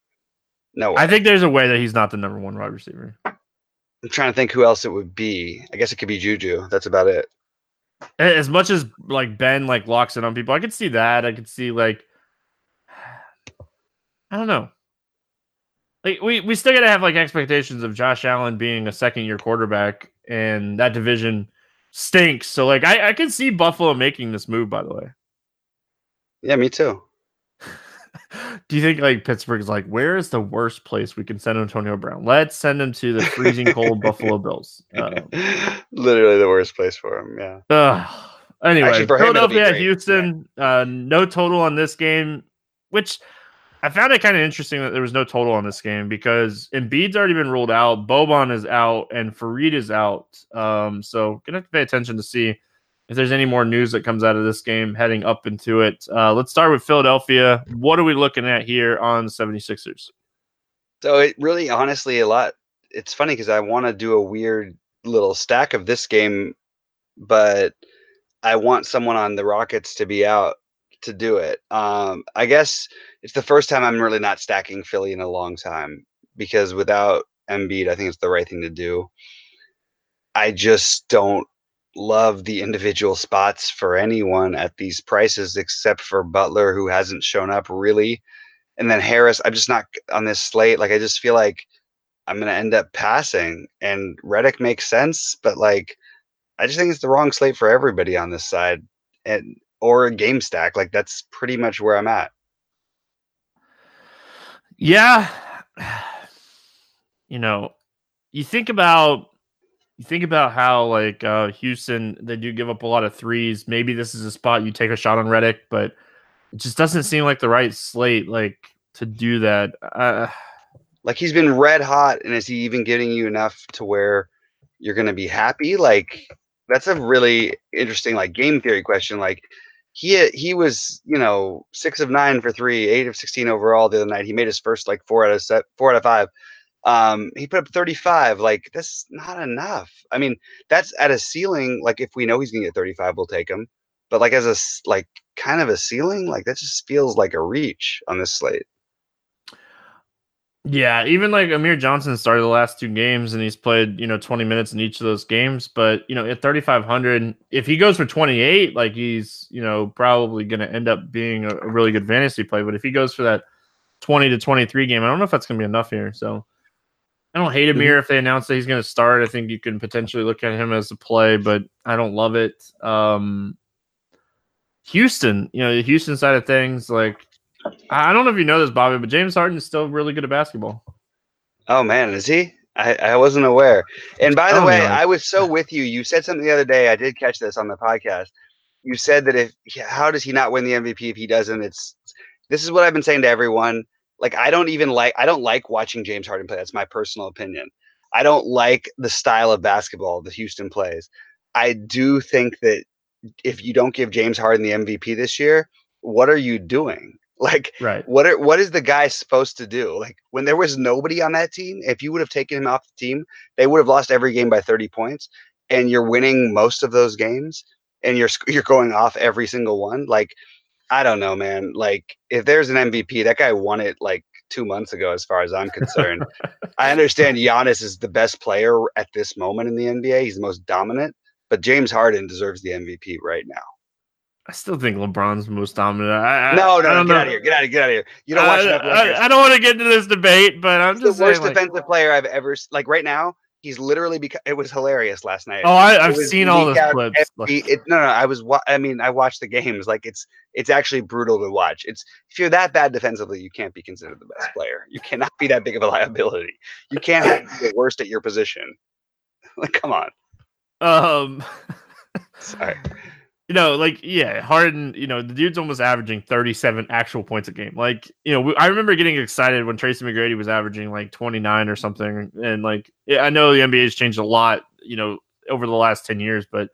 No. Way. I think there's a way that he's not the number one wide receiver. I'm trying to think who else it would be. I guess it could be Juju. That's about it. As much as like Ben like locks it on people, I could see that. I could see like I don't know. Like we we still gotta have like expectations of Josh Allen being a second year quarterback and that division stinks. So like I, I can see Buffalo making this move, by the way. Yeah, me too. Do you think like Pittsburgh's like, where is the worst place we can send Antonio Brown? Let's send him to the freezing cold Buffalo Bills. Um, Literally the worst place for him. Yeah. Uh, anyway, Actually, Philadelphia, Houston, yeah. uh, no total on this game, which I found it kind of interesting that there was no total on this game because Embiid's already been ruled out, Boban is out, and Faried is out. Um, so gonna have to pay attention to see if there's any more news that comes out of this game heading up into it. Uh, let's start with Philadelphia. What are we looking at here on the 76ers? So it really honestly a lot it's funny because I want to do a weird little stack of this game, but I want someone on the Rockets to be out to do it. Um, I guess it's the first time I'm really not stacking Philly in a long time because without Embiid, I think it's the right thing to do. I just don't love the individual spots for anyone at these prices except for Butler, who hasn't shown up really. And then Harris, I'm just not on this slate. Like, I just feel like I'm going to end up passing. And Redick makes sense, but like, I just think it's the wrong slate for everybody on this side. And or a game stack. Like that's pretty much where I'm at. Yeah. You know, you think about you think about how like uh Houston they do give up a lot of threes. Maybe this is a spot you take a shot on Redick, but it just doesn't seem like the right slate like to do that. Uh, like he's been red hot, and is he even getting you enough to where you're going to be happy? Like that's a really interesting like game theory question. Like he he was you know six of nine for three, eight of sixteen overall the other night. He made his first like four out of set, four out of five. Um, he put up 35. Like that's not enough. I mean, that's at a ceiling. Like if we know he's gonna get 35, we'll take him. But like as a like kind of a ceiling, like that just feels like a reach on this slate. Yeah, even like Amir Johnson started the last two games and he's played, you know, 20 minutes in each of those games. But, you know, at 3,500, if he goes for 28, like he's, you know, probably going to end up being a, a, really good fantasy play. But if he goes for that 20 to 23 game, I don't know if that's going to be enough here. So I don't hate Amir if they announce that he's going to start. I think you can potentially look at him as a play, but I don't love it. Um, Houston, you know, the Houston side of things, like I don't know if you know this, Bobby, but James Harden is still really good at basketball. Oh man, is he? I, I wasn't aware. And by the oh, way, know. I was so with you. You said something the other day. I did catch this on the podcast. You said that if how does he not win the MVP if he doesn't? It's this is what I've been saying to everyone. Like I don't even like I don't like watching James Harden play. That's my personal opinion. I don't like the style of basketball that Houston plays. I do think that if you don't give James Harden the MVP this year, what are you doing? Like, right. what are, what is the guy supposed to do? Like, when there was nobody on that team, if you would have taken him off the team, they would have lost every game by 30 points, and you're winning most of those games, and you're you're going off every single one. Like, I don't know, man. Like, if there's an MVP, that guy won it like two months ago, as far as I'm concerned. I understand Giannis is the best player at this moment in the NBA. He's the most dominant, but James Harden deserves the MVP right now. I still think LeBron's most dominant. I, no, no, no get know. out of here. Get out of here. Get out of here. You don't watch I, I, I, don't want to get into this debate, but I'm it's just the worst saying, defensive like, player I've ever seen. like right now. He's literally because it was hilarious last night. Oh, I, have seen all those clips. Every, it, no, no, I was. I mean, I watched the games. Like it's it's actually brutal to watch. It's if you're that bad defensively, you can't be considered the best player. You cannot be that big of a liability. You can't be the worst at your position. like, come on. Um, sorry you know, like yeah, Harden. You know, the dude's almost averaging 37 actual points a game. Like, you know, we, I remember getting excited when Tracy McGrady was averaging like 29 or something. And like, I know the NBA has changed a lot, you know, over the last 10 years, but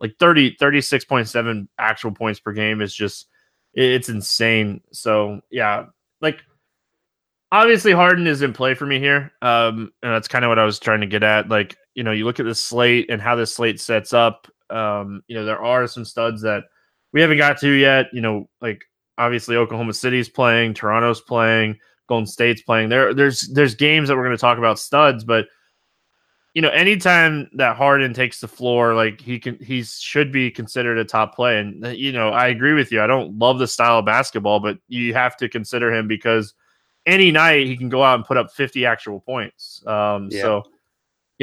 like 30, 36.7 actual points per game is just it's insane. So yeah, like obviously Harden is in play for me here. Um, and that's kind of what I was trying to get at. Like, you know, you look at the slate and how this slate sets up. Um, you know, there are some studs that we haven't got to yet. You know, like obviously Oklahoma City's playing, Toronto's playing, Golden State's playing. There, there's there's games that we're going to talk about studs, but you know, anytime that Harden takes the floor, like he can, he should be considered a top play. And you know, I agree with you. I don't love the style of basketball, but you have to consider him because any night he can go out and put up 50 actual points. Um, yeah. so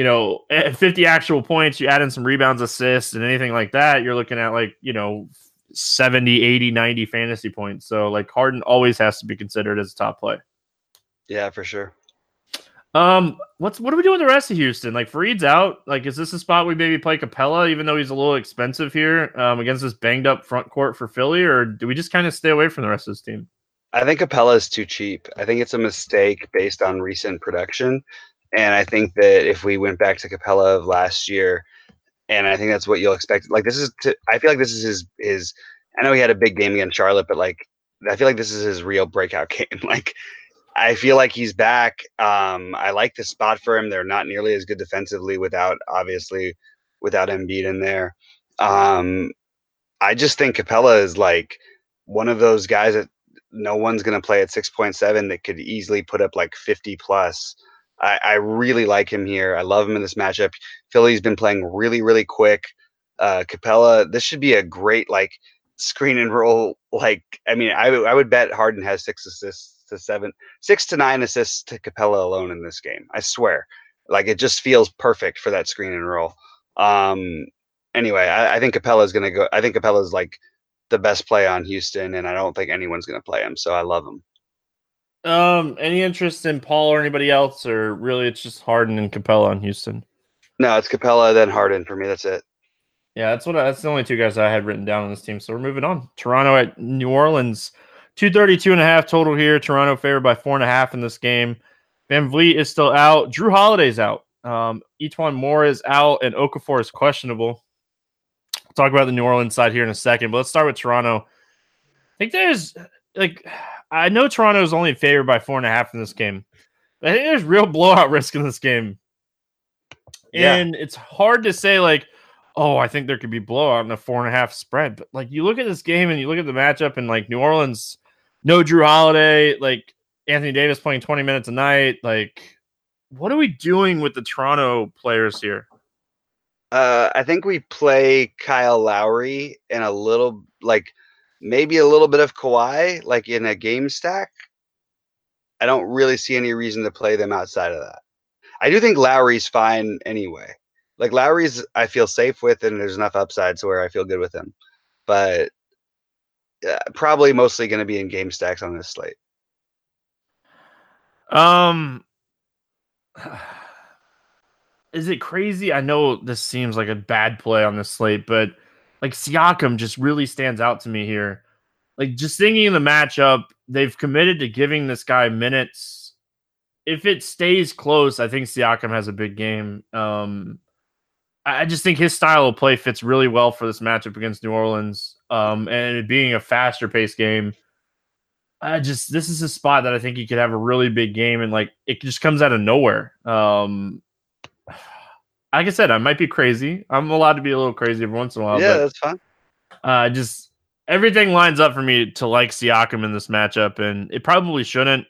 you know, 50 actual points, you add in some rebounds, assists, and anything like that, you're looking at like, you know, 70, 80, 90 fantasy points. So like Harden always has to be considered as a top play. Yeah, for sure. Um, what's what do we do with the rest of Houston? Like Faried's out. Like, is this a spot we maybe play Capela, even though he's a little expensive here, um, against this banged up front court for Philly, or do we just kind of stay away from the rest of this team? I think Capela is too cheap. I think it's a mistake based on recent production. And I think that if we went back to Capela of last year, and I think that's what you'll expect. Like this is, to, I feel like this is his his. I know he had a big game against Charlotte, but like I feel like this is his real breakout game. like I feel like he's back. Um, I like the spot for him. They're not nearly as good defensively without obviously without Embiid in there. Um, I just think Capela is like one of those guys that no one's going to play at 6.7 that could easily put up like 50 plus. I, I, really like him here. I love him in this matchup. Philly's been playing really, really quick. Uh, Capela, this should be a great like screen and roll. Like, I mean, I, I would bet Harden has six assists to seven, six to nine assists to Capela alone in this game. I swear. Like, it just feels perfect for that screen and roll. Um, anyway, I, I think Capela is going to go. I think Capela is like the best play on Houston, and I don't think anyone's going to play him. So I love him. Um, any interest in Paul or anybody else, or really it's just Harden and Capela on Houston? No, it's Capela then Harden for me. That's it. Yeah, that's what I, that's the only two guys I had written down on this team. So we're moving on. Toronto at New Orleans, 232 and a half total here. Toronto favored by four and a half in this game. VanVleet is still out. Jrue Holiday's out. Um, E'Twaun Moore is out, and Okafor is questionable. We'll talk about the New Orleans side here in a second, but let's start with Toronto. I think there's like I know Toronto is only favored by four and a half in this game. I think there's real blowout risk in this game. Yeah. And it's hard to say like, oh, I think there could be blowout in a four and a half spread. But like you look at this game and you look at the matchup and like New Orleans, no Jrue Holiday, like Anthony Davis playing 20 minutes a night. Like, what are we doing with the Toronto players here? Uh, I think we play Kyle Lowry and a little like maybe a little bit of Kawhi, like in a game stack. I don't really see any reason to play them outside of that. I do think Lowry's fine anyway. Like Lowry's, I feel safe with, and there's enough upside to where I feel good with him. But uh, probably mostly going to be in game stacks on this slate. Um, is it crazy? I know this seems like a bad play on this slate, but like Siakam just really stands out to me here. Like just thinking of the matchup, they've committed to giving this guy minutes. If it stays close, I think Siakam has a big game. Um, I just think his style of play fits really well for this matchup against New Orleans. Um, and it being a faster paced game, I just this is a spot that I think he could have a really big game, and like it just comes out of nowhere. Um, like I said, I might be crazy. I'm allowed to be a little crazy every once in a while. Yeah, that's fine. Uh, just everything lines up for me to like Siakam in this matchup, and it probably shouldn't.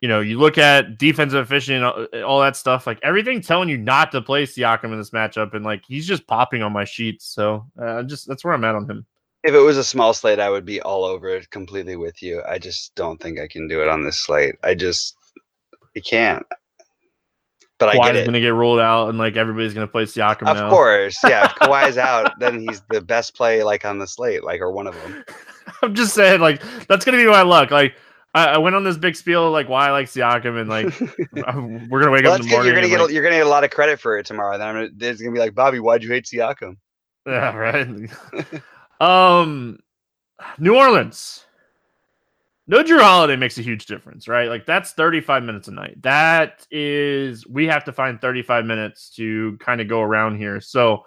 You know, you look at defensive efficiency and all that stuff. Like everything telling you not to play Siakam in this matchup, and like he's just popping on my sheets. So uh, just that's where I'm at on him. If it was a small slate, I would be all over it completely with you. I just don't think I can do it on this slate. I just, you can't. But I get Kawhi's it. gonna get ruled out, and like everybody's gonna play Siakam Of now. course, yeah. If Kawhi's out, then he's the best play like on the slate, like or one of them. I'm just saying, like that's gonna be my luck. Like I, I went on this big spiel like why I like Siakam, and like we're gonna wake Well, up in the good. morning. You're gonna and, get like, a, you're gonna get a lot of credit for it tomorrow. Then I'm gonna, there's gonna be like Bobby, why'd you hate Siakam? Yeah, right. um, New Orleans. No Jrue Holiday makes a huge difference, right? Like that's 35 minutes a night. That is we have to find 35 minutes to kind of go around here. So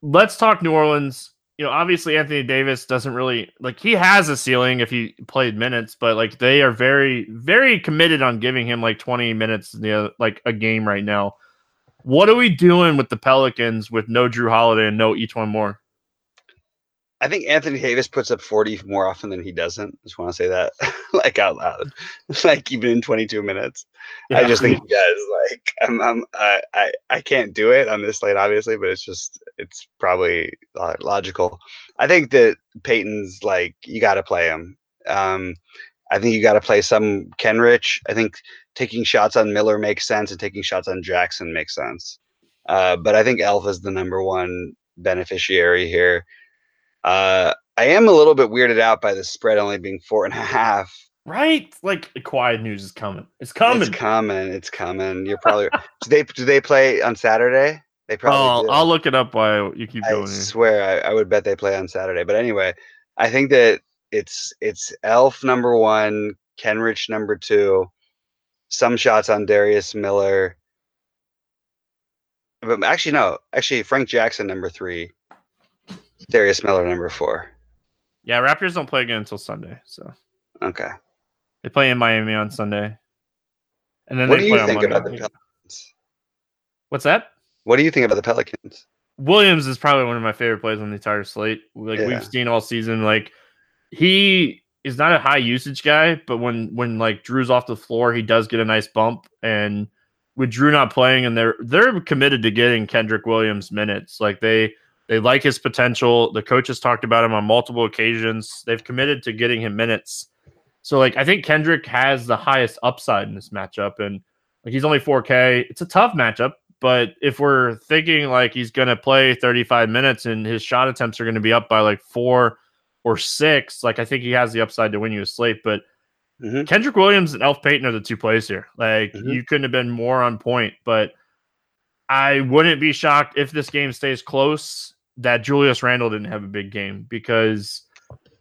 let's talk New Orleans. You know, obviously Anthony Davis doesn't really like he has a ceiling if he played minutes, but like they are very, very committed on giving him like 20 minutes, you like a game right now. What are we doing with the Pelicans with no Jrue Holiday and no one more? I think Anthony Davis puts up 40 more often than he doesn't. Just want to say that like out loud, like even in 22 minutes. I just think he does. Like I'm, I'm I, I, I can't do it on this slate, obviously, but it's just it's probably logical. I think that Payton's like you got to play him. Um, I think you got to play some Kenrich. I think taking shots on Miller makes sense, and taking shots on Jackson makes sense. Uh, but I think Elf is the number one beneficiary here. Uh, I am a little bit weirded out by the spread only being four and a half. right? Like the Kawhi news is coming. It's coming. It's coming. It's coming. You're probably do they do they play on Saturday? They probably I'll, do. I'll look it up while you keep I going. Here. swear I, I would bet they play on Saturday. But anyway, I think that it's it's Elf number one, Kenrich number two, some shots on Darius Miller. But actually, no. Actually, Frank Jackson number three, Darius Miller number four. Yeah, Raptors don't play again until Sunday, so Okay. they play in Miami on Sunday, and then What they do play you on think Monday. about the Pelicans? What's that? What do you think about the Pelicans? Williams is probably one of my favorite plays on the entire slate. Like Yeah. we've seen all season, like he is not a high usage guy, but when when like Jrue's off the floor, he does get a nice bump. And with Jrue not playing, and they're they're committed to getting Kenrich Williams minutes. Like they they like his potential. The coaches talked about him on multiple occasions. They've committed to getting him minutes. So like I think Kenrich has the highest upside in this matchup, and like he's only 4K. It's a tough matchup, but if we're thinking like he's going to play 35 minutes and his shot attempts are going to be up by like four or six, like I think he has the upside to win you a slate. But Mhm. Kenrich Williams and Elf Payton are the two plays here. Like Mhm. you couldn't have been more on point. But I wouldn't be shocked if this game stays close that Julius Randle didn't have a big game because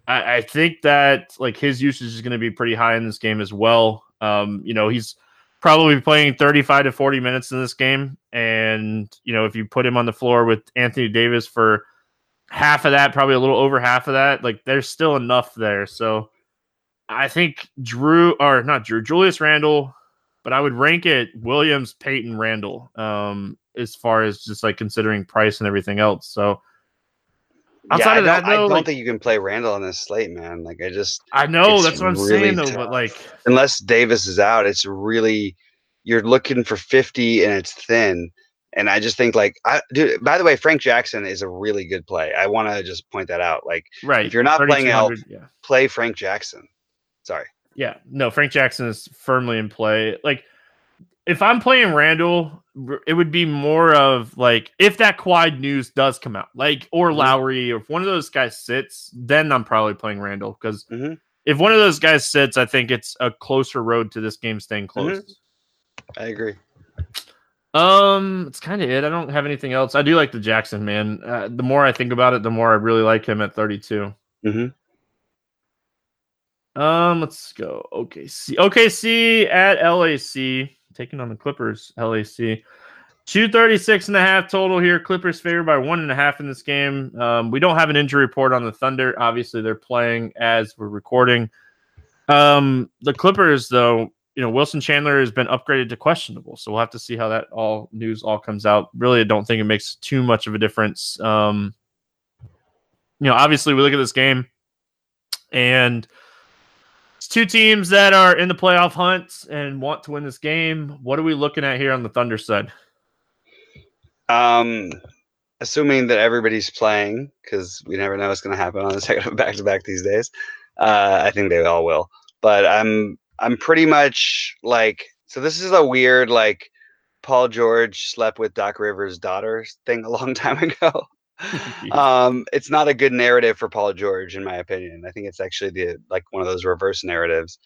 I, I think that like his usage is going to be pretty high in this game as well. Um, you know, he's probably playing 35 to 40 minutes in this game. And, you know, if you put him on the floor with Anthony Davis for half of that, probably a little over half of that, like there's still enough there. So I think Jrue, or not Jrue, Julius Randle, but I would rank it Williams, Payton, Randle, um, as far as just like considering price and everything else. So outside I of that, don't, I don't like, think you can play Randle on this slate, man. Like I just I know that's what I'm really saying though, but like, unless Davis is out, it's really you're looking for 50 and it's thin. And I just think like I dude, by the way, Frank Jackson is a really good play. I want to just point that out. Like right. if you're not playing 3,200, yeah. play Frank Jackson. Sorry. Yeah, no, Frank Jackson is firmly in play. Like, if I'm playing Randle, it would be more of like if that quad news does come out, like or Mhm. Lowry, or if one of those guys sits, then I'm probably playing Randle because Mhm. if one of those guys sits, I think it's a closer road to this game staying close. I agree. Um, it's kind of it. I don't have anything else. I do like the Jackson man. Uh, the more I think about it, the more I really like him at 32. Um, let's go. OKC. OKC at LAC. Taking on the Clippers. LAC. 236 and a half total here. Clippers favored by one and a half in this game. Um, we don't have an injury report on the Thunder. Obviously, they're playing as we're recording. Um, the Clippers, though, you know, Wilson Chandler has been upgraded to questionable. So we'll have to see how that all news all comes out. Really, I don't think it makes too much of a difference. Um, you know, obviously, we look at this game and two teams that are in the playoff hunt and want to win this game. What are we looking at here on the Thunder side? Um, assuming that everybody's playing, because we never know what's going to happen on the second back to back these days. Uh, I think they all will, but I'm I'm pretty much like So this is a weird like Paul George slept with Doc Rivers' daughter thing a long time ago. um, it's not a good narrative for Paul George, in my opinion. I think it's actually the like one of those reverse narratives.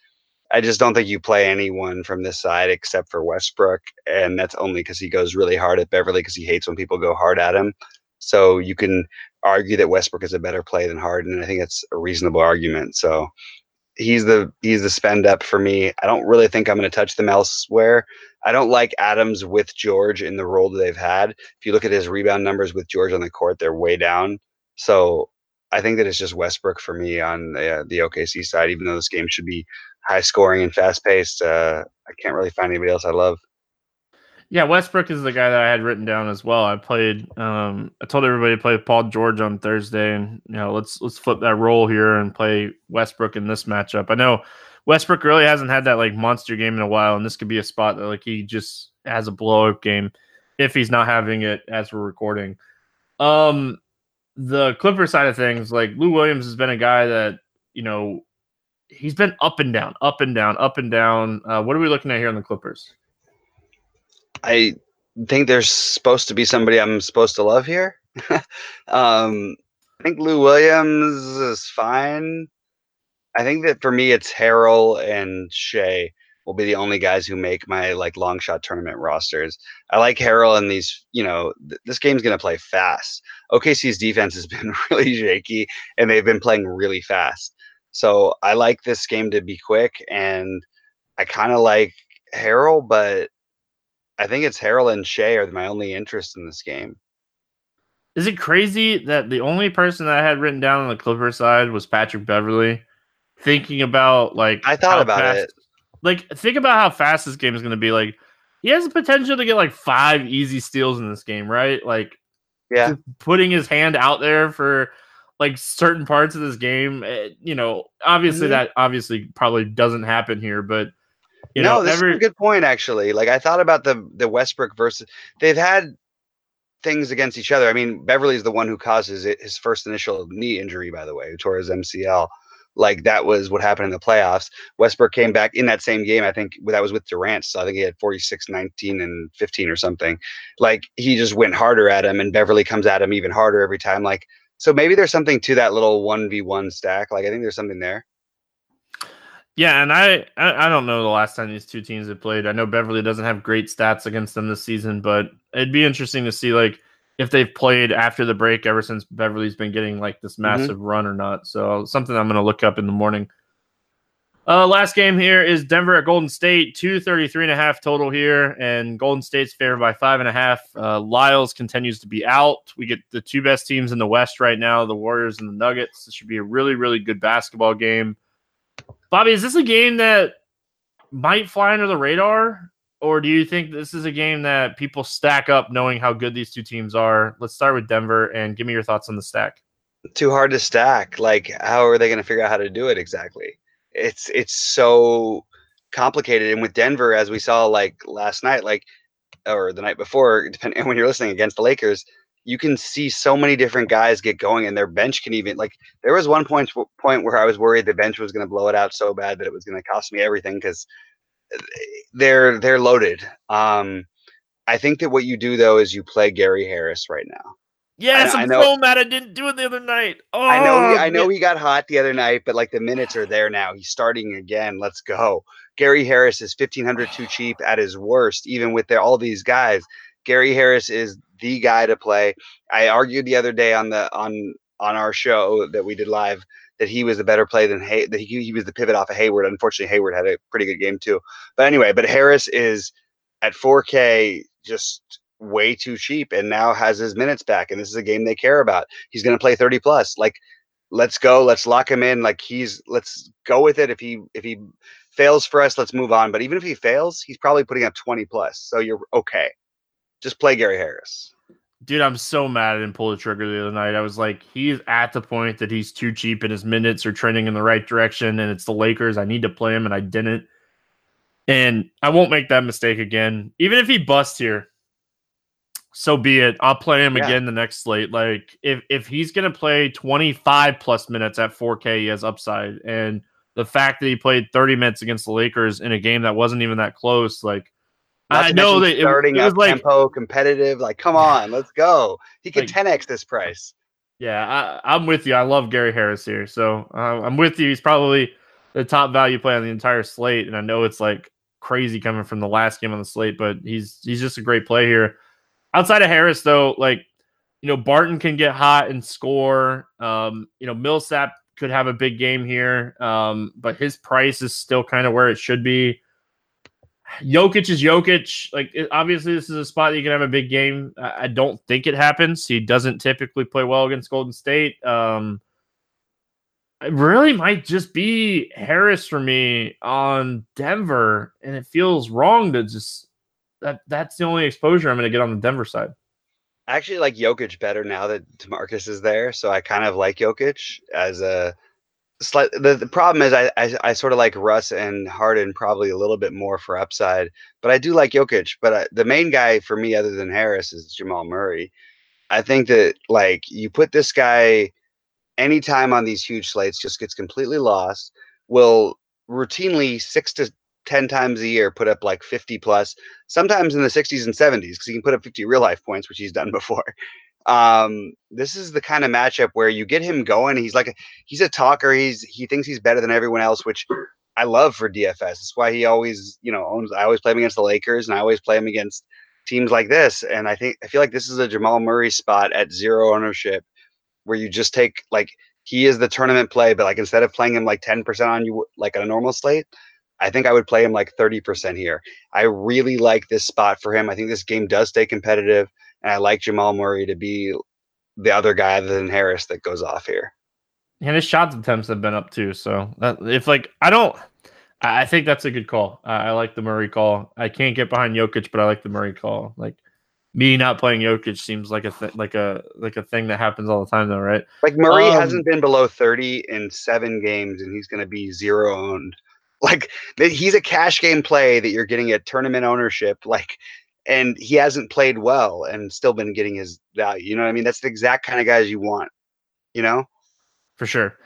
I just don't think you play anyone from this side except for Westbrook, and that's only because he goes really hard at Beverley because he hates when people go hard at him. So you can argue that Westbrook is a better play than Harden, and I think it's a reasonable argument. So he's the he's the spend up for me. I don't really think I'm going to touch them elsewhere. I don't like Adams with George in the role that they've had. If you look at his rebound numbers with George on the court, they're way down. So I think that it's just Westbrook for me on the, uh, the OKC side. Even though this game should be high scoring and fast paced, uh, I can't really find anybody else I love. Yeah, Westbrook is the guy that I had written down as well. I played. Um, I told everybody to play Paul George on Thursday, and you know, let's let's flip that role here and play Westbrook in this matchup. I know Westbrook really hasn't had that like monster game in a while, and this could be a spot that like he just has a blow up game if he's not having it as we're recording. Um, the Clipper side of things, like Lou Williams has been a guy that you know he's been up and down, up and down, up and down. Uh, what are we looking at here on the Clippers? I think there's supposed to be somebody I'm supposed to love here. um, I think Lou Williams is fine. I think that for me, it's Harrell and Shai will be the only guys who make my like long shot tournament rosters. I like Harrell and these, you know, th- this game's going to play fast. OKC's defense has been really shaky and they've been playing really fast. So I like this game to be quick and I kind of like Harrell, but I think it's Harrell and Shai are my only interest in this game. Is it crazy that the only person that I had written down on the Clipper side was Patrick Beverley? Thinking about like I thought about fast, it. Like think about how fast this game is going to be. Like he has the potential to get like five easy steals in this game, right? Like yeah, putting his hand out there for like certain parts of this game. Eh, you know, obviously mm-hmm. that obviously probably doesn't happen here, but you no, know, this every... is a good point actually. Like I thought about the the Westbrook versus they've had things against each other. I mean, Beverley's the one who causes it, his first initial knee injury, by the way, who tore his MCL. Like that was what happened in the playoffs. Westbrook came back in that same game. I think that was with Durant. So I think he had 46, 19, and 15 or something. Like he just went harder at him, and Beverley comes at him even harder every time. Like, so maybe there's something to that little 1v1 stack. Like, I think there's something there. Yeah, and I, I don't know the last time these two teams have played. I know Beverley doesn't have great stats against them this season, but it'd be interesting to see like if they've played after the break ever since Beverley's been getting like this mm-hmm. massive mm-hmm. run or not. So something I'm going to look up in the morning. Uh, last game here is Denver at Golden State, 233 and a half total here, and Golden State's favored by five and a half. Uh, Lyles continues to be out. We get the two best teams in the West right now, the Warriors and the Nuggets. This should be a really, really good basketball game. Bobby, is this a game that might fly under the radar? Or do you think this is a game that people stack up knowing how good these two teams are? Let's start with Denver and give me your thoughts on the stack. Too hard to stack. Like, how are they going to figure out how to do it exactly? It's it's so complicated. And with Denver, as we saw like last night, like or the night before, depending when you're listening against the Lakers, you can see so many different guys get going, and their bench can even like. There was one point point where I was worried the bench was going to blow it out so bad that it was going to cost me everything because they're they're loaded. Um, I think that what you do though is you play Gary Harris right now. Yes, I, I'm I know, so mad I didn't do it the other night. Oh, I know, he, I know he got hot the other night, but like the minutes are there now. He's starting again. Let's go. Gary Harris is fifteen hundred too cheap at his worst, even with their, all these guys. Gary Harris is the guy to play. I argued the other day on the on on our show that we did live that he was a better play than Hay that he, he was the pivot off of Hayward. Unfortunately, Hayward had a pretty good game too. But anyway, but Harris is at 4K just way too cheap and now has his minutes back. And this is a game they care about. He's going to play 30 plus. Like, let's go. Let's lock him in. Like he's let's go with it. If he if he fails for us, let's move on. But even if he fails, he's probably putting up 20 plus. So you're okay. Just play Gary Harris. Dude, I'm so mad I didn't pull the trigger the other night. I was like, he's at the point that he's too cheap and his minutes are trending in the right direction, and it's the Lakers. I need to play him, and I didn't. And I won't make that mistake again. Even if he busts here, so be it. I'll play him yeah. again the next slate. Like if if he's gonna play 25 plus minutes at 4K, he has upside. And the fact that he played 30 minutes against the Lakers in a game that wasn't even that close, like I know that it, starting it was like tempo, competitive. Like, come on, let's go. He can Like- 10x this price. Yeah, I, I'm with you. I love Gary Harris here, so uh, I'm with you. He's probably the top value play on the entire slate, and I know it's like crazy coming from the last game on the slate, but he's he's just a great play here. Outside of Harris, though, like you know, Barton can get hot and score. Um, you know, Millsap could have a big game here, um, but his price is still kind of where it should be. Jokic is Jokic. Like, it, obviously, this is a spot that you can have a big game. I, I don't think it happens. He doesn't typically play well against Golden State. Um, it really might just be Harris for me on Denver, and it feels wrong to just that. That's the only exposure I'm going to get on the Denver side. I actually like Jokic better now that Demarcus is there, so I kind of like Jokic as a slight. The, the problem is I, I I sort of like Russ and Harden probably a little bit more for upside, but I do like Jokic. But I, the main guy for me, other than Harris, is Jamal Murray. I think that like you put this guy anytime on these huge slates, just gets completely lost. Will routinely six to ten times a year put up like fifty plus sometimes in the 60s and 70s because he can put up 50 real life points, which he's done before. Um, this is the kind of matchup where you get him going. He's like he's a talker. He's he thinks he's better than everyone else, which I love for DFS. That's why he always you know owns. I always play him against the Lakers, and I always play him against teams like this. And I think I feel like this is a Jamal Murray spot at zero ownership where you just take like he is the tournament play, but like instead of playing him like 10% on you like on a normal slate, I think I would play him like 30% here. I really like this spot for him. I think this game does stay competitive, and I like Jamal Murray to be the other guy other than Harris that goes off here. And his shots attempts have been up too. So that, if like I don't, I think that's a good call. I, I like the Murray call. I can't get behind Jokic, but I like the Murray call. Like me not playing Jokic seems like a th- like a like a thing that happens all the time, though, right? Like Murray Um, hasn't been below 30 in seven games, and he's going to be zero owned. Like he's a cash game play that you're getting at tournament ownership. Like, and he hasn't played well and still been getting his value. You know what I mean? That's the exact kind of guys you want. You know? for sure.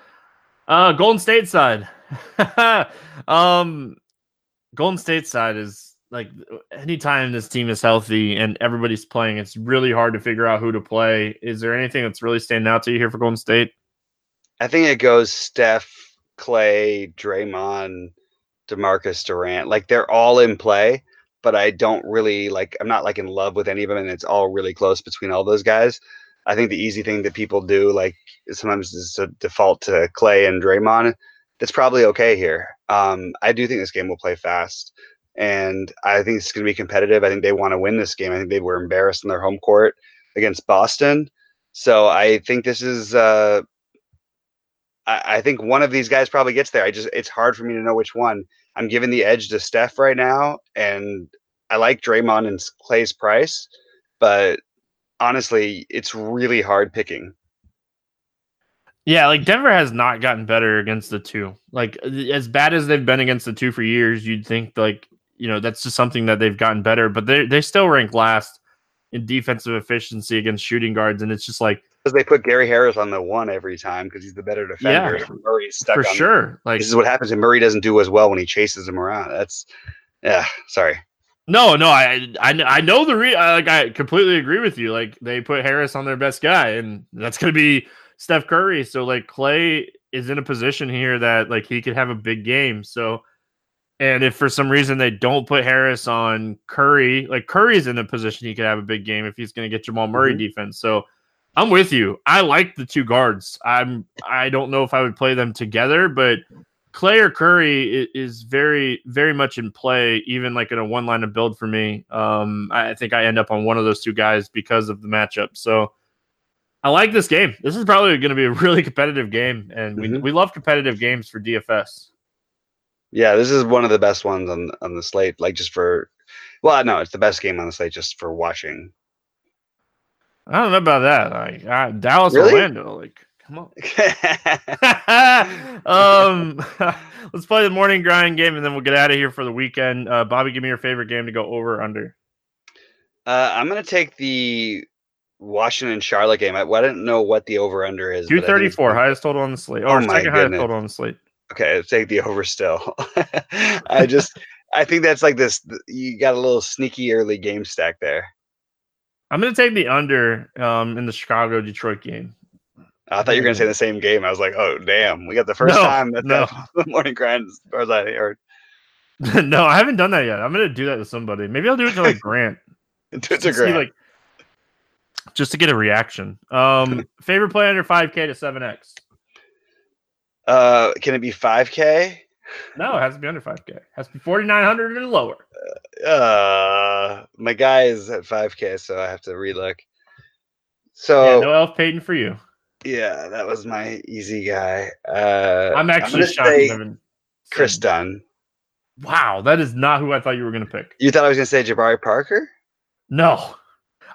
Uh, Golden State side. um, Golden State side is like anytime this team is healthy and everybody's playing, it's really hard to figure out who to play. Is there anything that's really standing out to you here for Golden State? I think it goes Steph, Clay, Draymond, Demarcus Durant. Like they're all in play, but I don't really like. I'm not like in love with any of them, and it's all really close between all those guys. I think the easy thing that people do, like sometimes, is a default to Clay and Draymond. That's probably okay here. Um, I do think this game will play fast, and I think it's going to be competitive. I think they want to win this game. I think they were embarrassed in their home court against Boston, so I think this is. Uh, I, I think one of these guys probably gets there. I just it's hard for me to know which one. I'm giving the edge to Steph right now, and I like Draymond and Clay's price, but honestly, it's really hard picking. Yeah, like Denver has not gotten better against the two. Like uh, as bad as they've been against the two for years, you'd think like you know that's just something that they've gotten better, but they they still rank last in defensive efficiency against shooting guards, and it's just like Because they put Gary Harris on the one every time because he's the better defender. Yeah. Murray's stuck for sure. Like This is what happens if Murray doesn't do as well when he chases him around. That's yeah. Sorry. No, no, I I, I know the re I, like I completely agree with you. Like they put Harris on their best guy, and that's gonna be Steph Curry. So like Clay is in a position here that like he could have a big game. So and if for some reason they don't put Harris on Curry, like Curry's in a position he could have a big game if he's gonna get Jamal Murray Mhm. defense. So I'm with you. I like the two guards. I'm I don't know if I would play them together, but Clay or Curry is very, very much in play, even like in a one line of build for me. Um, I think I end up on one of those two guys because of the matchup. So I like this game. This is probably going to be a really competitive game, and we, Mhm. we love competitive games for DFS. Yeah, this is one of the best ones on on the slate. Like just for, well, no, it's the best game on the slate just for watching. I don't know about that. Like uh, Dallas, Really? Orlando, like come on. um, let's play the morning grind game, and then we'll get out of here for the weekend. Uh, Bobby, give me your favorite game to go over or under. Uh, I'm gonna take the Washington Charlotte game. I, I didn't know what the over under is. Two thirty four, highest total on the slate. Oh my second highest total on the slate. Okay, take the over still. I just I think that's like this. You got a little sneaky early game stack there. I'm gonna take the under um, in the Chicago Detroit game. I thought you were gonna say the same game. I was like, oh damn, we got the first No, time that no. the morning grind as far as I heard. no, I haven't done that yet. I'm gonna do that to somebody. Maybe I'll do it to like Grant. To a see, like just to get a reaction. Um, favorite play under 5K to 7X. uh, can it be 5K? No, it has to be under 5K. It has to be 4,900 and lower. Uh, my guy is at 5K, so I have to relook. So yeah, no Elf Payton for you. yeah, that was my easy guy. Uh, I'm actually gonna shocked. Kris Dunn. Wow, that is not who I thought you were gonna pick. You thought I was gonna say Jabari Parker? No,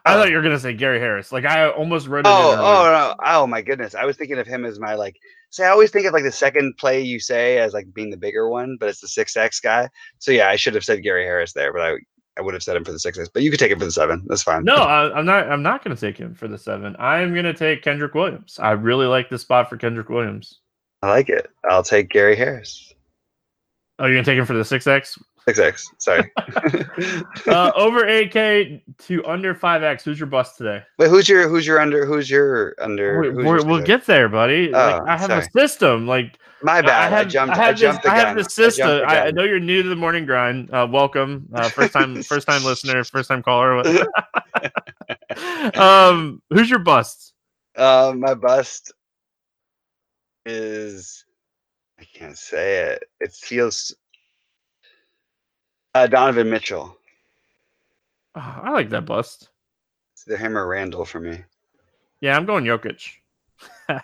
I Oh. thought you were gonna say Gary Harris. Like I almost wrote it. Oh, in oh no! Oh my goodness! I was thinking of him as my like. I always think of like the second play you say as like being the bigger one, but it's the six X guy. So yeah, I should have said Gary Harris there, but I I would have said him for the six X. But you could take him for the seven. That's fine. No, I, I'm not. I'm not gonna take him for the seven. I'm gonna take Kenrich Williams. I really like this spot for Kenrich Williams. I like it. I'll take Gary Harris. Oh, you're gonna take him for the six X. Six X. Sorry. Uh, over 8K to under 5X. Who's your bust today? Wait, who's your who's your under who's your under? Who's your we'll get there, buddy. like, Oh, I have sorry. a system. Like My bad. I I, have, jumped. I I, have jumped this, the I have the system. I, I know you're new to the morning grind. Uh, welcome, uh, first time, first time listener, first time caller. um, who's your bust? Uh, my bust is I can't say it. It feels uh, Donovan Mitchell. Oh, I like that bust. It's him or Randle for me. Yeah, I'm going Jokic.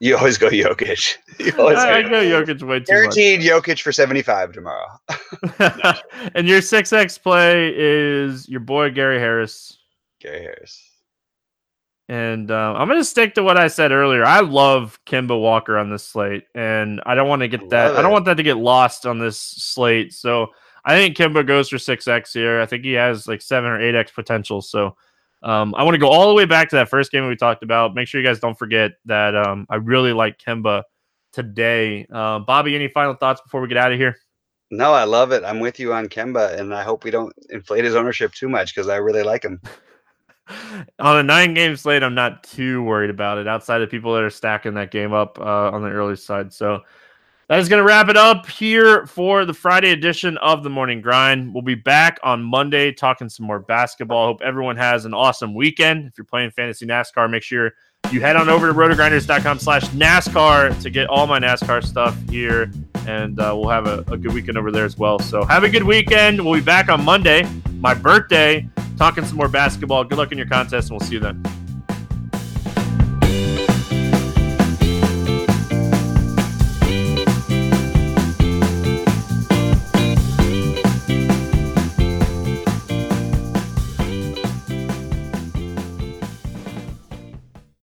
You always go Jokic. You always I, I go go Jokic way too much. Guaranteed Jokic for 75 tomorrow. and your six X play is your boy Gary Harris. Gary Harris. And uh, I'm going to stick to what I said earlier. I love Kemba Walker on this slate, and I don't want to get that. I don't want that to get lost on this slate. So I think Kemba goes for six X here. I think he has like seven or eight X potential. So um, I want to go all the way back to that first game we talked about. Make sure you guys don't forget that um, I really like Kemba today. Uh, Bobby, any final thoughts before we get out of here? No, I love it. I'm with you on Kemba, and I hope we don't inflate his ownership too much because I really like him. on a nine game slate, I'm not too worried about it outside of people that are stacking that game up uh, on the early side. So that is going to wrap it up here for the Friday edition of the Morning Grind. We'll be back on Monday talking some more basketball. Hope everyone has an awesome weekend. If you're playing fantasy NASCAR, make sure you head on over to rotogrinders.com slash NASCAR to get all my NASCAR stuff here. And uh, we'll have a, a good weekend over there as well. So have a good weekend. We'll be back on Monday, my birthday, talking some more basketball. Good luck in your contest, and we'll see you then.